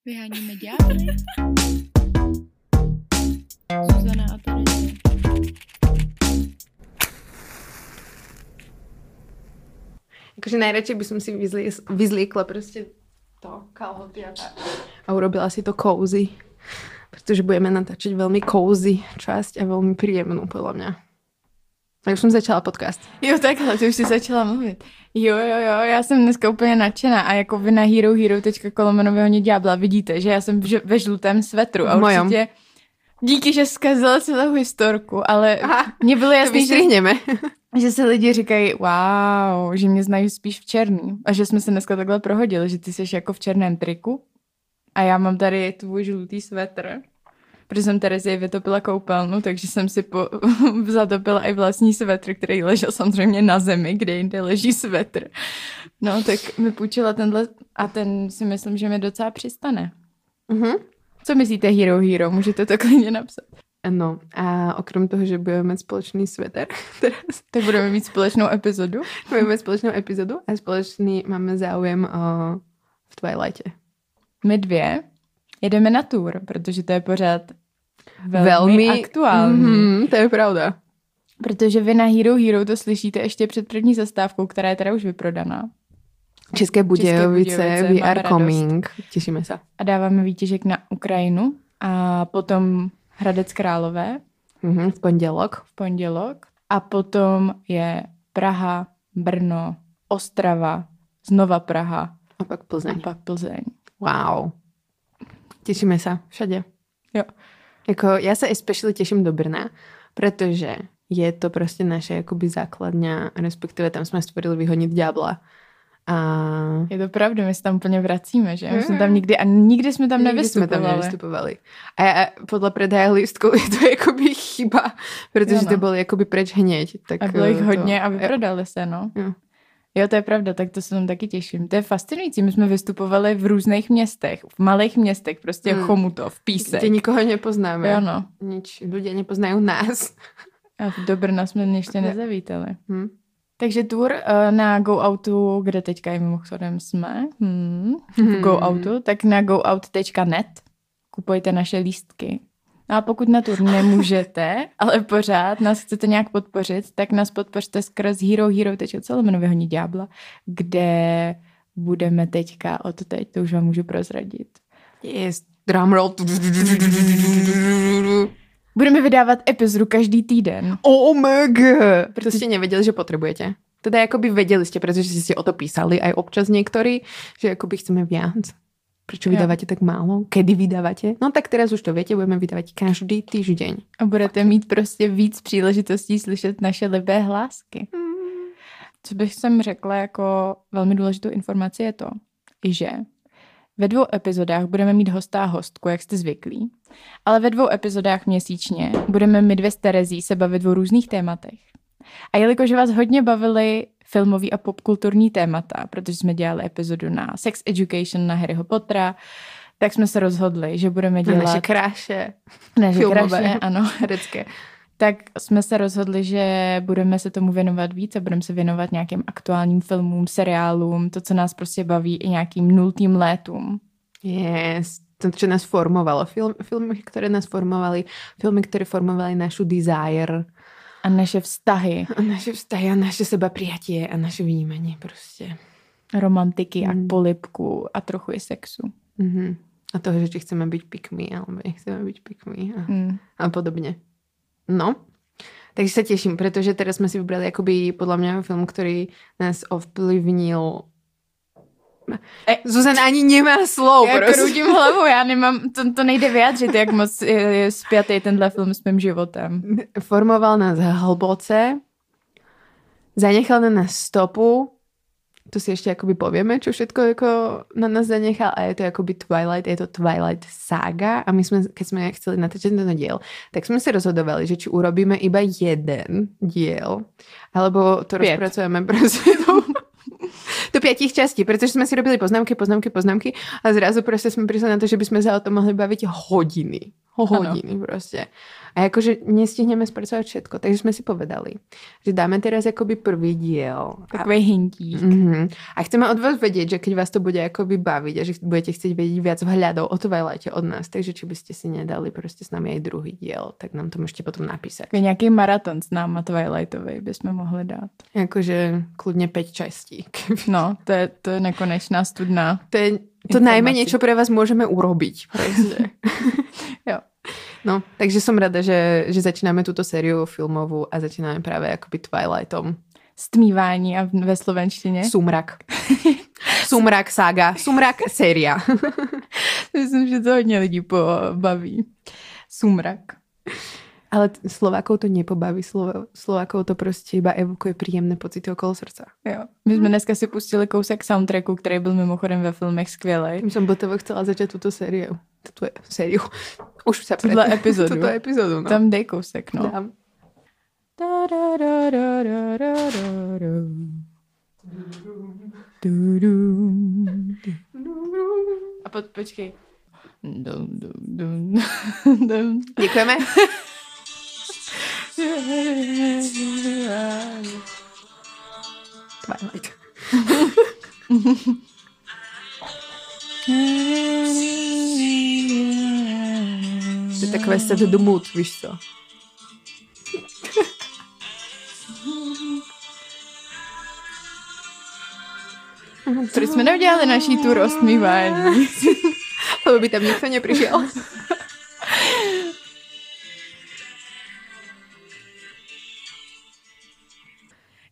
Vyháníme ďábly. Zuzana a Terezie. Akože najradšej by som si vyzli, vyzliekla proste to kalhoty a tak. A urobila si to cozy. Pretože budeme natáčať veľmi cozy časť a veľmi príjemnú, podľa mňa. A už jsem začala podcast. Jo, takhle, ty už jsi začala mluvit. Jo, jo, jo, já jsem dneska úplně nadšená a jako vy na herohero.com hodně ďábla vidíte, že já jsem ve žlutém svetru a mojom. určitě díky, že zkazila celou historku, ale Aha, mně bylo jasný, že, že se lidi říkají, wow, že mě znají spíš v černý a že jsme se dneska takhle prohodili, že ty jsi jako v černém triku a já mám tady tvůj žlutý svetr. Protože jsem Terezie vytopila koupelnu, takže jsem si po, zatopila i vlastní svetr, který ležel samozřejmě na zemi, kde jinde leží svetr. No, tak mi půjčila tenhle a ten si myslím, že mi docela přistane. Mhm. Co myslíte Hero Hero? Můžete to klidně napsat. No a okrem toho, že budeme mať spoločný sveter, teraz Tak budeme mít společnou epizodu. budeme mať spoločnú epizodu a spoločný máme záujem o, v Twilighte. My dvě jedeme na tour, protože to je pořád velmi, Velmi aktuální. Mhm, to je pravda. Protože vy na Hero Hero to slyšíte ještě před první zastávkou, která je teda už vyprodaná. České Budějovice, Budějovice, we are radost. coming. Těšíme se. A dáváme výtěžek na Ukrajinu a potom Hradec Králové Mhm, v pondělok. v pondělok a potom je Praha, Brno, Ostrava, znova Praha A pak a Plzeň. pak Plzeň. Wow. Těšíme se všade. Jako, já se especially těším do Brna, protože je to prostě naše jakoby základňa, respektive tam jsme stvorili vyhodnit ďábla. A Je to pravda, my se tam úplně vracíme, že? My jsme Mm. tam nikdy, a nikdy jsme tam nikdy jsme tam nevystupovali. nevystupovali. A, a podle predaje lístků je to jakoby chyba, protože Jo, no. to bylo jakoby preč hněď. Tak A bylo jich eh, hodně to, a vyprodali se, no. Jo. Jo, to je pravda, tak to se tam taky těším. To je fascinující, my jsme vystupovali v různých městech, v malých městech, prostě Hmm. Chomutov, Písek. Kde nikoho nepoznáme. Jo, no. Nič, ľudia nepoznajú nás. A do Brna jsme ještě nezavítali. Hm. Takže tour eh, na Go Outu, kde teďka i mimochodem jsme, hmm, v Go Hmm. Outu, tak na goout.net kupujte naše lístky. No a pokud na tour nemůžete, ale pořád nás chcete nějak podpořit, tak nás podpořte skrz herohero.co vyhodní ďábla, kde budeme teďka od teď, to už vám můžu prozradit. Yes, drumroll. Budeme vydávat epizodu každý týden. OMG! To ste nevedeli, že potrebujete. Teda akoby vedeli ste, pretože ste si o to písali aj občas niektorí, že akoby chceme viac. Prečo Jo. vydávate tak málo? Kedy vydávate? No tak teraz už to viete, budeme vydávať každý týždeň. A budete mít prostě víc příležitostí slyšet naše libé hlásky. Co bych sem řekla jako velmi důležitou informaci je to, že ve dvou epizodách budeme mít hosta a hostku, jak jste zvyklí, ale ve dvou epizodách měsíčně budeme my dvě s Terezí se bavit o různých tématech. A jelikož vás hodně bavili filmový a popkulturní témata, protože jsme dělali epizodu na Sex Education, na Harryho Pottera, tak jsme se rozhodli, že budeme dělat Naše kráše naše filmové. kraše, ano, herecké. tak jsme se rozhodli, že budeme se tomu věnovat víc a budeme se věnovat nějakým aktuálním filmům, seriálům, to, co nás prostě baví, i nějakým nultým létům. Yes. To, čo nás formovalo. Film, filmy, ktoré nás formovali. Filmy, ktoré formovali našu desire. A naše vztahy, A naše vztahy a naše seba prijatie a naše vnímanie proste. romantiky a Mm. polipku a trochu i sexu. Mhm. A toho, že či chceme byť pikmi, alebo nechceme byť pikmi a, Mm. a podobne. No, takže sa teším, pretože teraz sme si vybrali akoby podľa mňa film, ktorý nás ovplyvnil E- Zuzana ani nemá slov. Já prostě. krutím hlavu, já nemám, to, to nejde vyjádřit, jak moc je, je spjatý tenhle film s mým životem. Formoval nás hlboce, zanechal na nás stopu, to si ešte akoby povieme, čo všetko ako na nás zanechal a je to akoby Twilight, je to Twilight saga a my sme, keď sme chceli natáčať tento diel, tak sme sa rozhodovali, že či urobíme iba jeden diel, alebo to Pět. rozpracujeme proste do, do piatich častí, pretože sme si robili poznámky, poznámky, poznámky a zrazu proste sme prišli na to, že by sme sa o tom mohli baviť hodiny. hodiny ano. proste. A akože nestihneme spracovať všetko, takže sme si povedali, že dáme teraz akoby prvý diel. Takový hintík. Uh-huh. A chceme od vás vedieť, že keď vás to bude akoby baviť a že budete chcieť vedieť viac vhľadov o Twilighte od nás, takže či by ste si nedali proste s nami aj druhý diel, tak nám to môžete potom napísať. Nejaký maraton s náma Twilightovej by sme mohli dát. Akože kľudne 5 častí. No, to je, to je nekonečná studná. To je to najmenej, čo pre vás môžeme urobiť. jo. No, takže som rada, že, že začínáme túto sériu filmovú a začínáme práve akoby Twilightom. Stmívání a ve slovenštině? Sumrak. Sumrak saga. Sumrak séria. Myslím, že to hodně lidí pobaví. Sumrak. Ale Slovákov to nepobaví, Slovákov to prostě iba evokuje příjemné pocity okolo srdce. Jo. My jsme dneska si pustili kousek soundtracku, který byl mimochodem ve filmech skvělý. Jsem Botovo chcela začít tuto sériu. Tuto sériu. Už se Tuto epizodu. Tuto epizodu, no. Tam dej kousek, no. Dám. A pod, počkej. Děkujeme. Twilight. to je takové set do mood, víš co? Proč jsme neudělali naší tu rozmývání? Lebo by tam nikto nepřišel.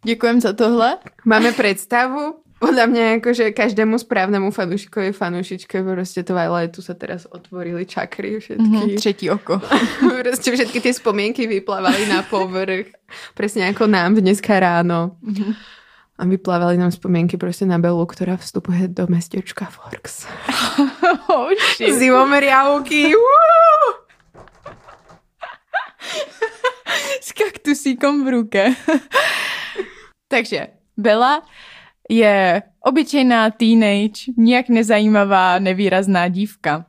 Děkujem za tohle. Máme představu. Podľa mňa akože každému správnemu fanúšikovi, fanúšičke proste Twilightu sa teraz otvorili čakry všetky. Mm-hmm, třetí oko. proste všetky tie spomienky vyplávali na povrch. Presne ako nám dneska ráno. Mm-hmm. A vyplávali nám spomienky proste na Belu, ktorá vstupuje do mestečka Forks. oh, shit. Zimomriavky. S kaktusíkom v ruke. Takže Bela je obyčejná teenage, nijak nezajímavá, nevýrazná dívka.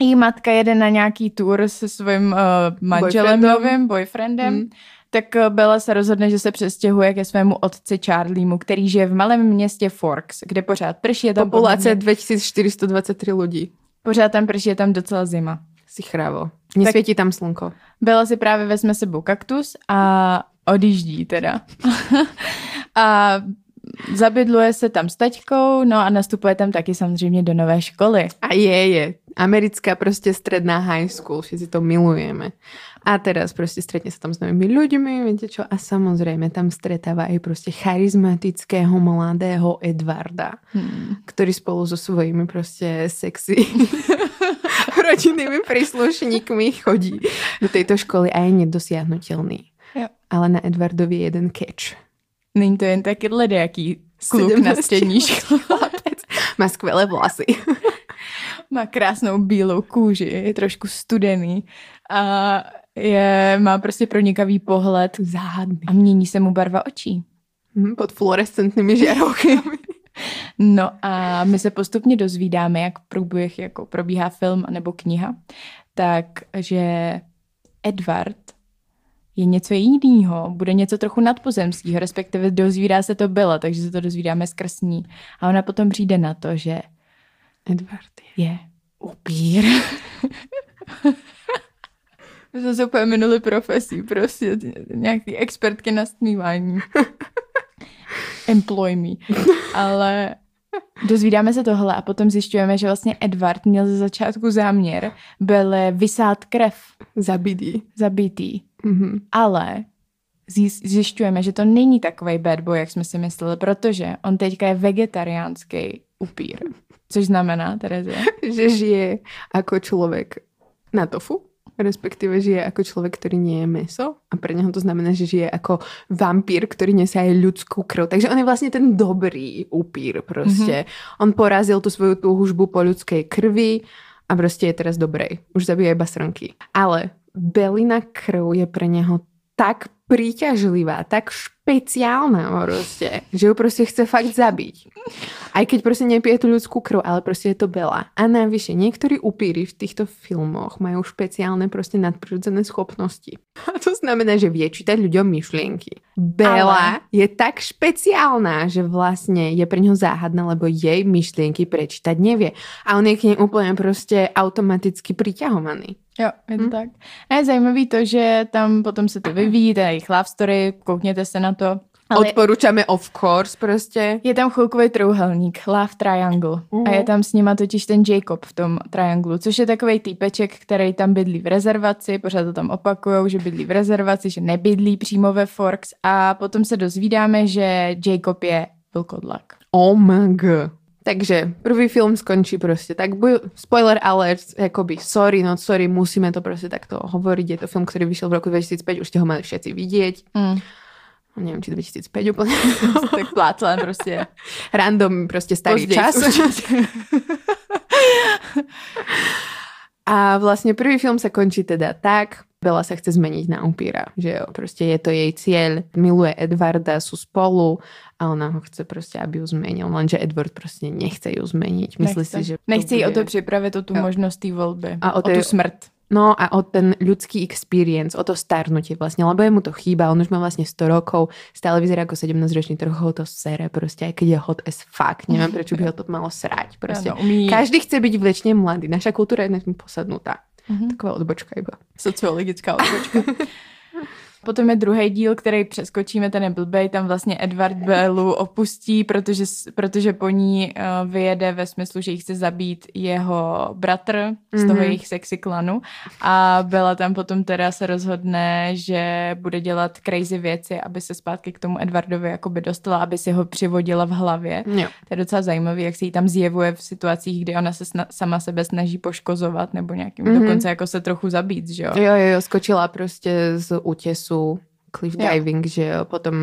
Její matka jede na nějaký tour se svým uh, manželem boyfriendem. novým, boyfriendem, mm. tak eh, Bella se rozhodne, že se přestěhuje ke svému otci Charliemu, který žije v malém městě Forks, kde pořád prší. Je tam Populace poměrně... 2423 lidí. Pořád tam prší, je tam docela zima. Si chrávo. Nesvětí tam slunko. Bella si právě vezme sebou kaktus a odjíždí teda. a zabydluje se tam s taťkou, no a nastupuje tam taky samozřejmě do nové školy. A je, je. Americká prostě stredná high school, všetci to milujeme. A teraz prostě stretne sa tam s novými ľuďmi, viete čo? A samozrejme tam stretáva aj prostě charizmatického mladého Edvarda, hmm. ktorý spolu so svojimi prostě sexy rodinnými príslušníkmi chodí do tejto školy a je nedosiahnutelný. Jo. Ale na Edvardovi je jeden catch. Není to jen taky ledajaký kluk na střední škole. Má skvělé vlasy. má krásnou bílou kůži, je trošku studený a je, má prostě pronikavý pohled. Záhadný. A mění se mu barva očí. Hmm, pod fluorescentnými žarouky. no a my se postupně dozvídáme, jak průběh jako probíhá film nebo kniha, takže Edward je něco jiného, bude něco trochu nadpozemského, respektive dozvídá se to byla, takže se to dozvídáme skrz ní. A ona potom přijde na to, že Edward je, je upír. My jsme se úplně minuli profesí, prostě nějaký expertky na stmívání. Employ me. Ale dozvídáme se tohle a potom zjišťujeme, že vlastně Edward měl ze začátku záměr byl vysát krev. Zabitý. Zabitý. Mm-hmm. Ale zjišťujeme, že to není takový bad boy, jak jsme si mysleli, protože on teďka je vegetariánský upír. Což znamená, Terezie? že žije jako člověk na tofu, respektive žije jako člověk, který nie je meso a pro něho to znamená, že žije jako vampír, který nese aj ľudskú krv. Takže on je vlastně ten dobrý upír prostě. Mm-hmm. On porazil tu svoju túžbu po ľudskej krvi a prostě je teraz dobrý. Už zabíja iba srnky. Ale Belina krv je pre neho tak príťažlivá, tak špeciálna proste, že ju proste chce fakt zabiť. Aj keď proste nepije tú ľudskú krv, ale proste je to Bela. A najvyššie, niektorí upíry v týchto filmoch majú špeciálne proste nadprirodzené schopnosti. A to znamená, že vie čítať ľuďom myšlienky. Bela ale... je tak špeciálna, že vlastne je pre ňo záhadná, lebo jej myšlienky prečítať nevie. A on je k nej úplne proste automaticky priťahovaný. Jo, je to hmm. tak. A je zajímavý to, že tam potom se to vyvíjí, ta jejich love story, koukněte se na to. Ale Odporúčame of course prostě. Je tam chvilkový trouhelník, Love Triangle. Uh-huh. A je tam s nima totiž ten Jacob v tom trianglu, což je takový týpeček, který tam bydlí v rezervaci, pořád to tam opakujou, že bydlí v rezervaci, že nebydlí přímo ve Forks a potom se dozvídáme, že Jacob je vlkodlak. Oh my god. Takže prvý film skončí prostě tak, spoiler alert, jakoby sorry, no sorry, musíme to prostě takto hovoriť. Je to film, který vyšel v roku 2005, už ste ho mali všetci vidieť. Mm. Neviem, či 2005 úplne. tak plácala prostě. Random, prostě starý Později, čas. A vlastne prvý film sa končí teda tak, Bela sa chce zmeniť na upíra, že jo, proste je to jej cieľ, miluje Edvarda, sú spolu a ona ho chce proste, aby ju zmenil, lenže Edward proste nechce ju zmeniť. Myslí nechce. si, že... Nechce bude... o to připravit, o tu jo. možnosť tej voľby, a o, tej... o tú smrt. No a o ten ľudský experience, o to starnutie vlastne, lebo jemu to chýba, on už má vlastne 100 rokov, stále vyzerá ako 17-ročný, trochu ho to sere, proste aj keď je hot as fuck, neviem prečo by ho to malo srať, proste. Ano, umí... Každý chce byť vlečne mladý, naša kultúra je na tým posadnutá. Mm-hmm. Taková odbočka iba. Sociologická odbočka. Potom je druhý díl, který přeskočíme, ten je blbej, tam vlastně Edward Bellu opustí, protože, protože po ní uh, vyjede ve smyslu, že jí chce zabít jeho bratr z toho mm-hmm. jejich sexy klanu a Bella tam potom teda se rozhodne, že bude dělat crazy věci, aby se zpátky k tomu Edwardovi jakoby dostala, aby si ho přivodila v hlavě. Jo. To je docela zajímavé, jak se jí tam zjevuje v situacích, kdy ona se sna- sama sebe snaží poškozovat nebo nějakým mm-hmm. dokonce jako se trochu zabít, že jo? Jo, jo, jo, skočila prostě z útěsu sú cliff diving, jo. že potom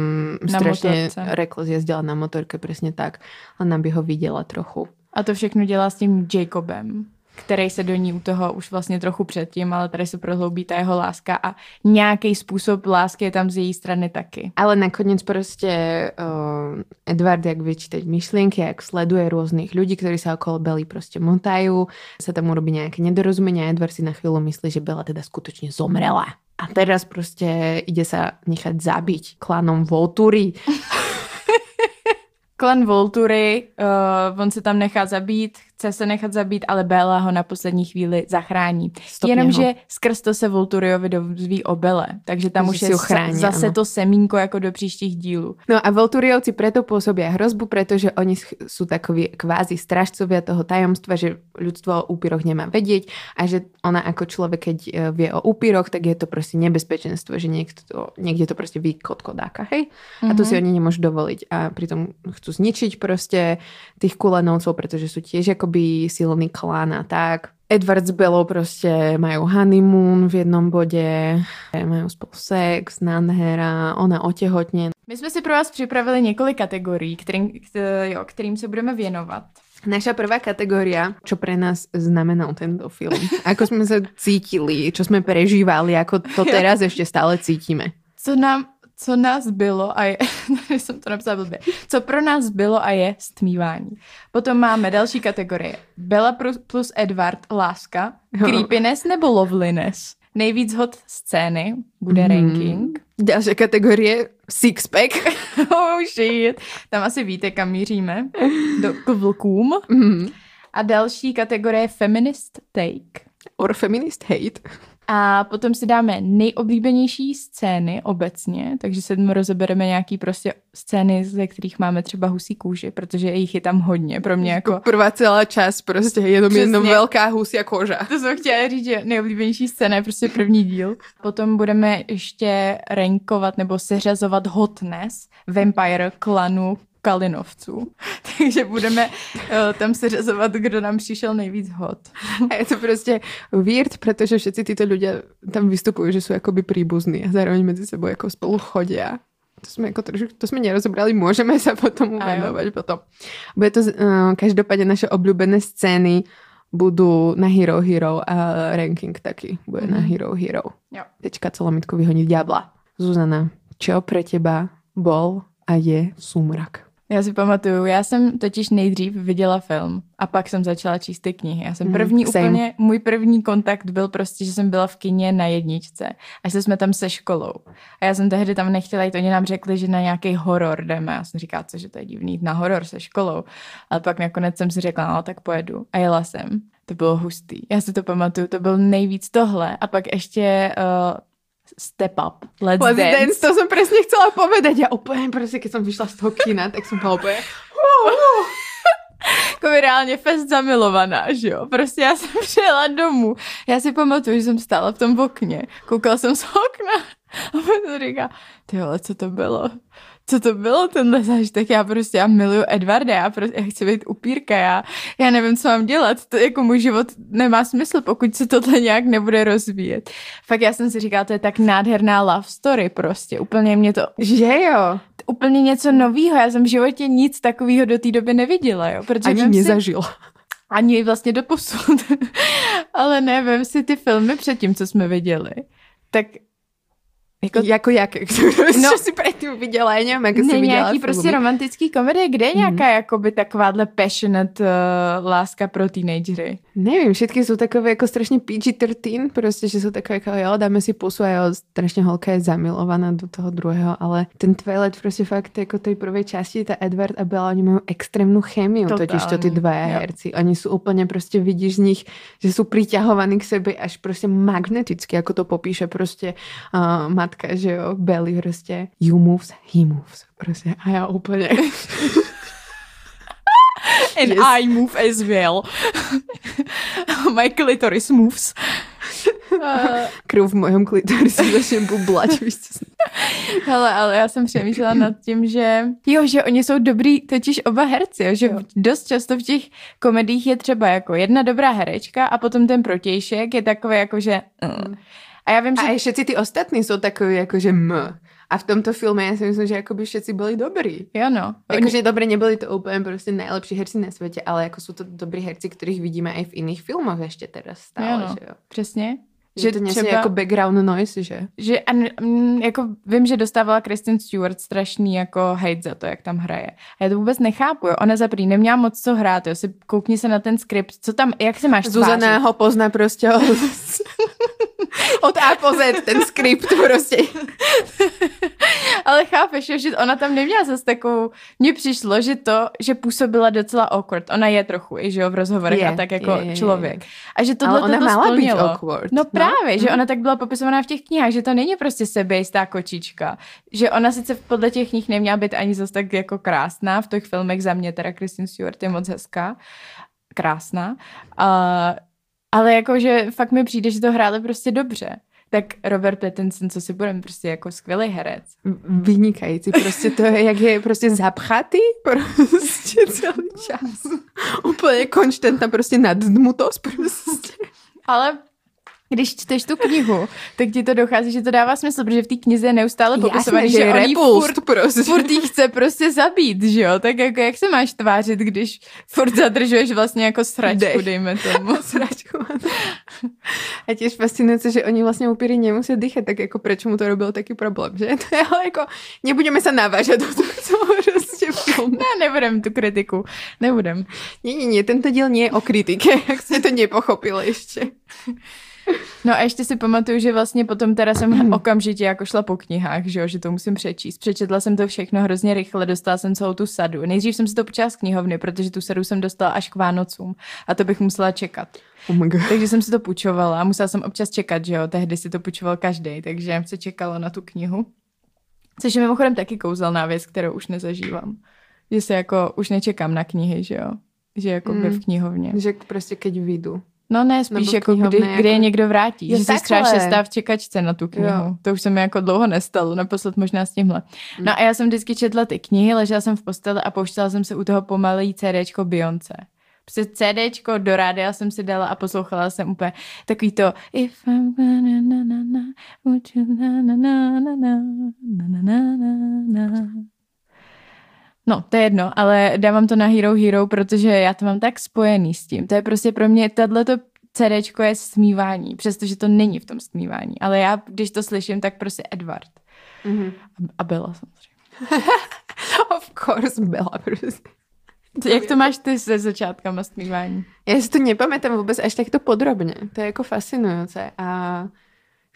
na strašně reklo zjezdila na motorke, přesně tak, len aby ho viděla trochu. A to všechno dělá s tím Jacobem, který se do ní u toho už vlastně trochu předtím, ale tady se prohloubí ta jeho láska a nějaký způsob lásky je tam z její strany taky. Ale nakonec prostě uh, Edward, jak vyčítať myšlienky, jak sleduje různých lidí, kteří se okolo Belly prostě motají, se tam urobí nějaké nedorozumení a Edward si na chvíli myslí, že Bella teda skutečně zomrela. A teraz proste ide sa nechať zabiť klanom Voltury. Klan Voltury, uh, on se tam nechá zabít, chce se nechat zabít, ale Bella ho na poslední chvíli zachrání. Jenomže skrz to se Volturiovi dozví o Bele, takže tam už je ochrání, zase ano. to semínko jako do příštích dílů. No a Volturiovci preto pôsobia hrozbu, pretože oni sú takoví kvázi stražcovia toho tajomstva, že ľudstvo o úpiroch nemá vedieť a že ona ako človek, keď e, vie o úpiroch, tak je to proste nebezpečenstvo, že niekto, niekde to proste vykotkodáka, hej? Mm-hmm. A to si mhm. oni nemôžu dovoliť a pritom chcú zničiť proste tých kulenovcov, pretože sú tiež ako akoby silný klan a tak. Edward s Bellou prostě majú honeymoon v jednom bodě, majú spolu sex, nádhera, ona otehotně. My jsme si pro vás připravili několik kategorií, kterým, jo, kterým se budeme věnovat. Naša prvá kategória, čo pre nás znamenal tento film. Ako sme sa cítili, čo sme prežívali, ako to teraz ešte stále cítime. Co nám co nás bylo a je, jsem to napsala blbě, co pro nás bylo a je stmívání. Potom máme další kategorie. Bella plus Edward, láska, creepiness nebo loveliness. Nejvíc hot scény bude mm. ranking. Další kategorie sixpack. oh shit. Tam asi víte, kam míříme. Do, k vlkům. Mm. A další kategorie feminist take. Or feminist hate. A potom si dáme nejoblíbenější scény obecně, takže se rozebereme nějaký prostě scény, ze kterých máme třeba husí kůži, protože jich je tam hodně pro mě jako... Prvá celá část prostě jenom Přesně. jenom velká husí koža. To jsem chtěla říct, že nejoblíbenější scéna je prostě první díl. Potom budeme ještě renkovat nebo seřazovat hotness Vampire klanu Kalinovců. Takže budeme uh, tam seřazovat, kdo nám přišel nejvíc hot. A je to prostě weird, protože všetci tyto lidé tam vystupují, že jsou jakoby příbuzní a zároveň mezi sebou jako spolu chodí. To jsme jako trošku, to jsme nerozobrali, můžeme se potom věnovat potom. Bude to uh, každopádně naše oblíbené scény budú na Hero Hero a ranking taky bude mm-hmm. na mhm. Hero Hero. Jo. Tečka celomitku vyhoniť diabla. Zuzana, čo pre teba bol a je súmrak. Já si pamatuju, já jsem totiž nejdřív viděla film a pak jsem začala číst ty knihy. Já jsem první Mm, same. úplně, můj první kontakt byl prostě, že jsem byla v kině na jedničce a že jsme tam se školou. A já jsem tehdy tam nechtěla jít, oni nám řekli, že na nějaký horor jdeme. Já jsem říkala, co, že to je divný na horor se školou. Ale pak nakonec jsem si řekla, no tak pojedu. A jela jsem. To bylo hustý. Já si to pamatuju, to byl nejvíc tohle. A pak ještě uh, Step Up, Let's, Let's Dance. dance. to som presne chcela povedať. Ja úplne proste, keď som vyšla z toho kina, tak som bola úplne... jako by reálně fest zamilovaná, že jo. Prostě já jsem přijela domů. Já si pamatuju, že jsem stála v tom okně. Koukala jsem z okna a potom říká, ty co to bylo? Co to bylo tenhle zážitek? Já prostě, já miluju Edvarda, já prostě, já chci být upírka, já, já nevím, co mám dělat. To jako můj život nemá smysl, pokud se tohle nějak nebude rozvíjet. Fakt já jsem si říkala, to je tak nádherná love story prostě. Úplně mě to Že jo? úplně něco novýho. Já jsem v životě nic takového do té doby neviděla, jo. Protože Ani vem si- ani vlastně do posud. Ale ne, vem si ty filmy předtím, co jsme viděli. Tak jako Jako jaké? No, si predtým viděla? Já nevím, jak ne, viděla nějaký prostě romantický komedie, kde je nějaká jakoby takováhle passionate uh, láska pro teenagery. Nevím, všetky jsou takové jako strašně PG-13, prostě, že jsou takové jako jo, dáme si pusu a jo, strašně holka je zamilovaná do toho druhého, ale ten Twilight prostě fakt jako tej prvej části, ta Edward a Bella, oni mají extrémnu Totálně, totiž to ty dva herci. Oni jsou úplně prostě, vidíš z nich, že jsou priťahovaní k sebe až prostě magneticky, jako to popíše prostě uh, matka, že jo, Belly prostě, you moves, he moves. Prostě a já úplně, And Yes. I move as well. My clitoris moves. Uh, krv v mojom klitorisu začne bublať. Hele, ale já jsem přemýšlela nad tím, že jo, že oni jsou dobrý, totiž oba herci, jo, že Jo. dost často v těch komedích je třeba jako jedna dobrá herečka a potom ten protějšek je takový jako, že... Uh. A já vím, že... A i všetci ty ostatní jsou takový jakože m. A v tomto filme já si myslím, že jakoby všetci byli dobrý. Jo no. Jakože dobré nebyli to úplně prostě nejlepší herci na světě, ale jako jsou to dobrý herci, kterých vidíme i v jiných filmech ještě teda stále, jo no. že jo. Přesně. Že, to nie jako background noise, že? že a, n- m, jako vím, že dostávala Kristen Stewart strašný jako hate za to, jak tam hraje. A já to vůbec nechápu, jo. Ona za prý neměla moc co hrát, jo. Si koukni se na ten skript, co tam, jak se máš Zuzana ho pozná prostě od, od A po Z, ten skript prostě. Ale chápeš, jo, že ona tam neměla zase takovou, mně přišlo, že to, že působila docela awkward. Ona je trochu, i že jo, v rozhovorech Je, a tak jako je, je, člověk. A že tohle Ale ona to mala být awkward. No no. právě, že Mhm. ona tak byla popisovaná v těch knihách, že to není prostě sebejistá kočička. Že ona sice podle těch knih neměla být ani zase tak jako krásná, v těch filmech za mě teda Kristen Stewart je moc hezká, krásná, a, ale jakože fakt mi přijde, že to hráli prostě dobře. Tak Robert Pattinson, co si budeme, prostě jako skvělý herec. Vynikající, prostě to je, jak je prostě zapchatý, prostě celý čas. Úplně konštantná prostě nadmutosť prostě. Ale když čteš tu knihu, tak ti to dochází, že to dává smysl, protože v té knize je neustále popisovaný, že, že on furt, prostě. furt jí chce prostě zabít, že jo? Tak jako jak se máš tvářit, když furt zadržuješ vlastně jako sračku, Dech. dejme tomu. sračku. A tiež fascinujúce, že oni vlastne upíry nemusia dýchať, tak ako prečo mu to robil taký problém, že? To je ale ako, nebudeme sa navážať do tohto prostě filmu. Ne, nebudem tu kritiku, nebudem. Nie, nie, nie, tento diel nie je o kritike, ak ste to nepochopili ešte. No a ještě si pamatuju, že vlastně potom teda jsem okamžitě jako šla po knihách, že jo, že to musím přečíst. Přečetla jsem to všechno hrozně rychle, dostala jsem celou tu sadu. Nejdřív jsem si to počala z knihovny, protože tu sadu jsem dostala až k Vánocům a to bych musela čekat. Oh my god. Takže jsem si to půjčovala a musela jsem občas čekat, že jo, tehdy si to půjčoval každý, takže se čekalo na tu knihu. Což je mimochodem taky kouzelná věc, kterou už nezažívám. Že se jako už nečekám na knihy, že jo. Že jako by Mm. v knihovně. Že prostě keď vyjdu. No ne, spíš jako kdy, knihovně kdy je jako- někdo vrátí. Jo, že jsi třeba šestá v čekačce na tu knihu. Jo. To už se mi jako dlouho nestalo, naposled možná s tímhle. No a já jsem vždycky četla ty knihy, ležela jsem v posteli a pouštěla jsem se u toho pomalý CDčko Beyoncé. Prostě CDčko do rádia jsem si dala a poslouchala jsem úplně takový to If I'm gonna na na na, would you na na na na na na na na na No, to je jedno, ale dávám to na Hero Hero, protože já to mám tak spojený s tím. To je prostě pro mě, tato CDčko je smívání, přestože to není v tom smívání. Ale já, když to slyším, tak prostě Edward. Mhm. A, byla samozřejmě. of course byla prostě. Jak to máš ty se začátkama stmívání? Já si to nepamätám vůbec až takto podrobně. To je jako fascinujúce. A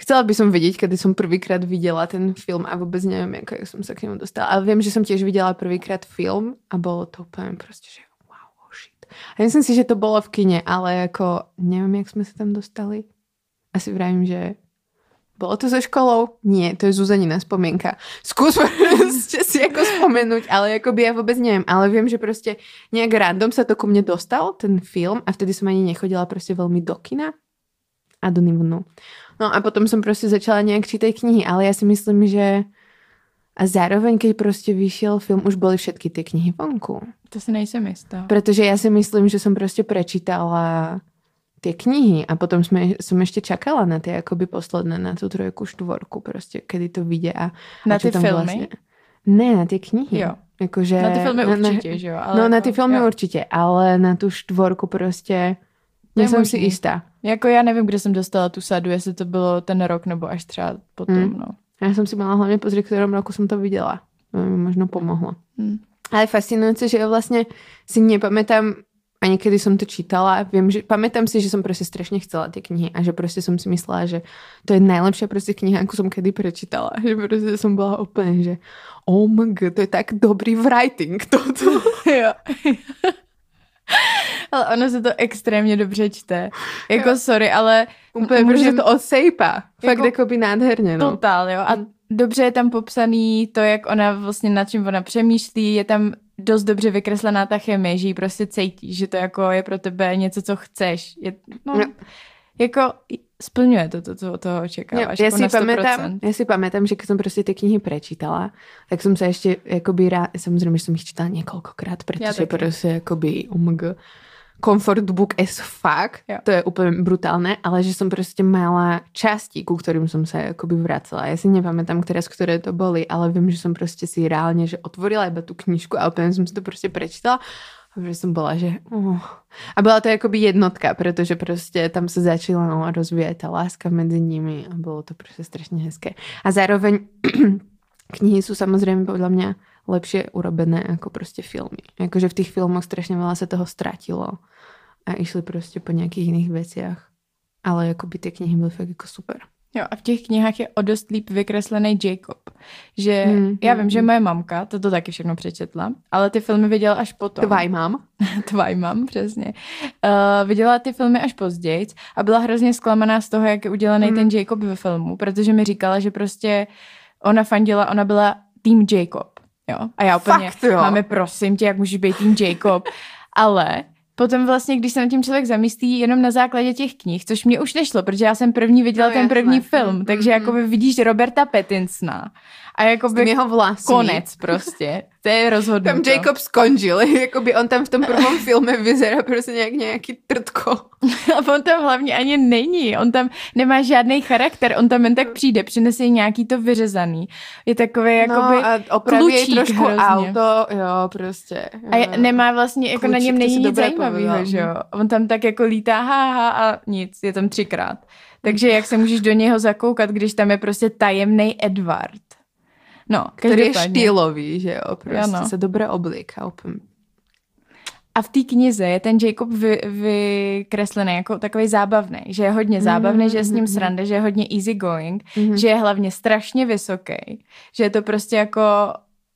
chcela by som vedieť, kedy som prvýkrát videla ten film a vôbec neviem, ako som sa k nemu dostala. Ale viem, že som tiež videla prvýkrát film a bolo to úplne proste, že wow, oh shit. A myslím si, že to bolo v kine, ale ako neviem, jak sme sa tam dostali. Asi vravím, že bolo to so školou? Nie, to je Zuzanina spomienka. Skús si ako spomenúť, ale ako by ja vôbec neviem. Ale viem, že proste nejak random sa to ku mne dostal, ten film, a vtedy som ani nechodila proste veľmi do kina. A do Nivonu. No a potom som proste začala nejak čítať knihy, ale ja si myslím, že a zároveň, keď proste vyšiel film, už boli všetky tie knihy vonku. To si nejsem istá. Pretože ja si myslím, že som proste prečítala tie knihy a potom sme, som ešte čakala na tie akoby posledné, na tú trojku, štvorku proste, kedy to vyjde a, Na a ty filmy? Vlastne... Ne, na tie knihy. Jo. Akože, Na ty filmy na, určitě, na, že jo? Ale no na jako- ty filmy jo. určitě, ale na tu štvorku prostě nejsem si jistá. Jako já nevím, kde jsem dostala tu sadu, jestli to bylo ten rok nebo až třeba potom, Hmm. no. Já jsem si mala hlavně pozrieť, v ktorom roku som to viděla. To mi možno pomohlo. Hmm. Ale fascinujúce, že ja vlastne si nepamätám ani kedy som to čítala. Viem, že pamätám si, že som proste strašne chcela tie knihy a že proste som si myslela, že to je najlepšia proste kniha, akú som kedy prečítala. Že proste som bola úplne, že oh my god, to je tak dobrý writing toto. jo. ale ono se to extrémně dobře čte. Jako Jo. sorry, ale Úplne, Můžem- protože to odsejpa. Fakt Jako- jako by nádherně, no. totál, jo. A dobře je tam popsaný to, jak ona vlastně nad čím ona přemýšlí, je tam dost dobře vykreslená ta chemie, že ji prostě cítíš, že to jako je pro tebe něco, co chceš. Je, no, Jo. jako splňuje to, to, od toho očekáváš. ja, jako si na 100%. pamätám, ja si pamätám, že keď som proste tie knihy prečítala, tak som sa ešte akoby rád, samozrejme, že som ich čítala niekoľkokrát, pretože taky. proste akoby omg, comfort book as fuck, Jo. to je úplne brutálne, ale že som proste mala časti, ku ktorým som sa akoby vracala. Ja si nepamätám teraz, ktoré to boli, ale viem, že som proste si reálne, že otvorila iba tú knižku a úplne som si to proste prečítala a že som bola, že... Uh. A bola to akoby jednotka, pretože proste tam sa začala no, rozvíjať tá láska medzi nimi a bolo to proste strašne hezké. A zároveň knihy sú samozrejme podľa mňa lepšie urobené ako proste filmy. Akože v tých filmoch strašne veľa sa toho stratilo a išli proste po nejakých iných veciach. Ale akoby tie knihy byly fakt jako super. Jo, a v těch knihách je o dost líp vykreslený Jacob. Že Hmm, já hmm, vím, že hmm. moje mamka to, to taky všechno přečetla, ale ty filmy viděla až potom. Tvaj mám. Tvaj mám, přesně. Uh, viděla ty filmy až později a byla hrozně zklamaná z toho, jak je udělaný Hmm. ten Jacob ve filmu, protože mi říkala, že prostě ona fandila, ona byla tým Jacob. Jo? A já úplně, Fakt, jo? máme prosím tě, jak můžeš být tým Jacob. Ale potom vlastně, když se nad tím člověk zamyslí jenom na základě těch knih, což mě už nešlo, protože já jsem první viděla No ten jasné. první film, takže mm, jakoby vidíš Roberta Pattinsona a S tým jakoby jeho vlasmi. konec prostě. To je rozhodnuto. Tam Jacob skončil, jakoby on tam v tom prvom filme vyzerá prostě nějak nějaký trtko. A on tam hlavně ani není. On tam nemá žádný charakter. On tam jen tak přijde, přinese nějaký to vyřezaný. Je takový jakoby... no a jej klučík trošku hrozně. auto, jo, prostě. A je, nemá vlastně, jako na Klučík, něm to není nic zajímavého, že jo. On tam tak jako lítá, ha, ha, a nic, je tam třikrát. Takže jak se můžeš do něho zakoukat, když tam je prostě tajemný Edward. No, Který je štýlový, že jo, prostě Ano. se dobré oblíká úplně. A v té knize je ten Jacob vy, vykreslený jako takový zábavný, že je hodně zábavný, že je s ním mhm. srande, že je hodně easy going, Mhm. že je hlavně strašně vysoký, že je to prostě jako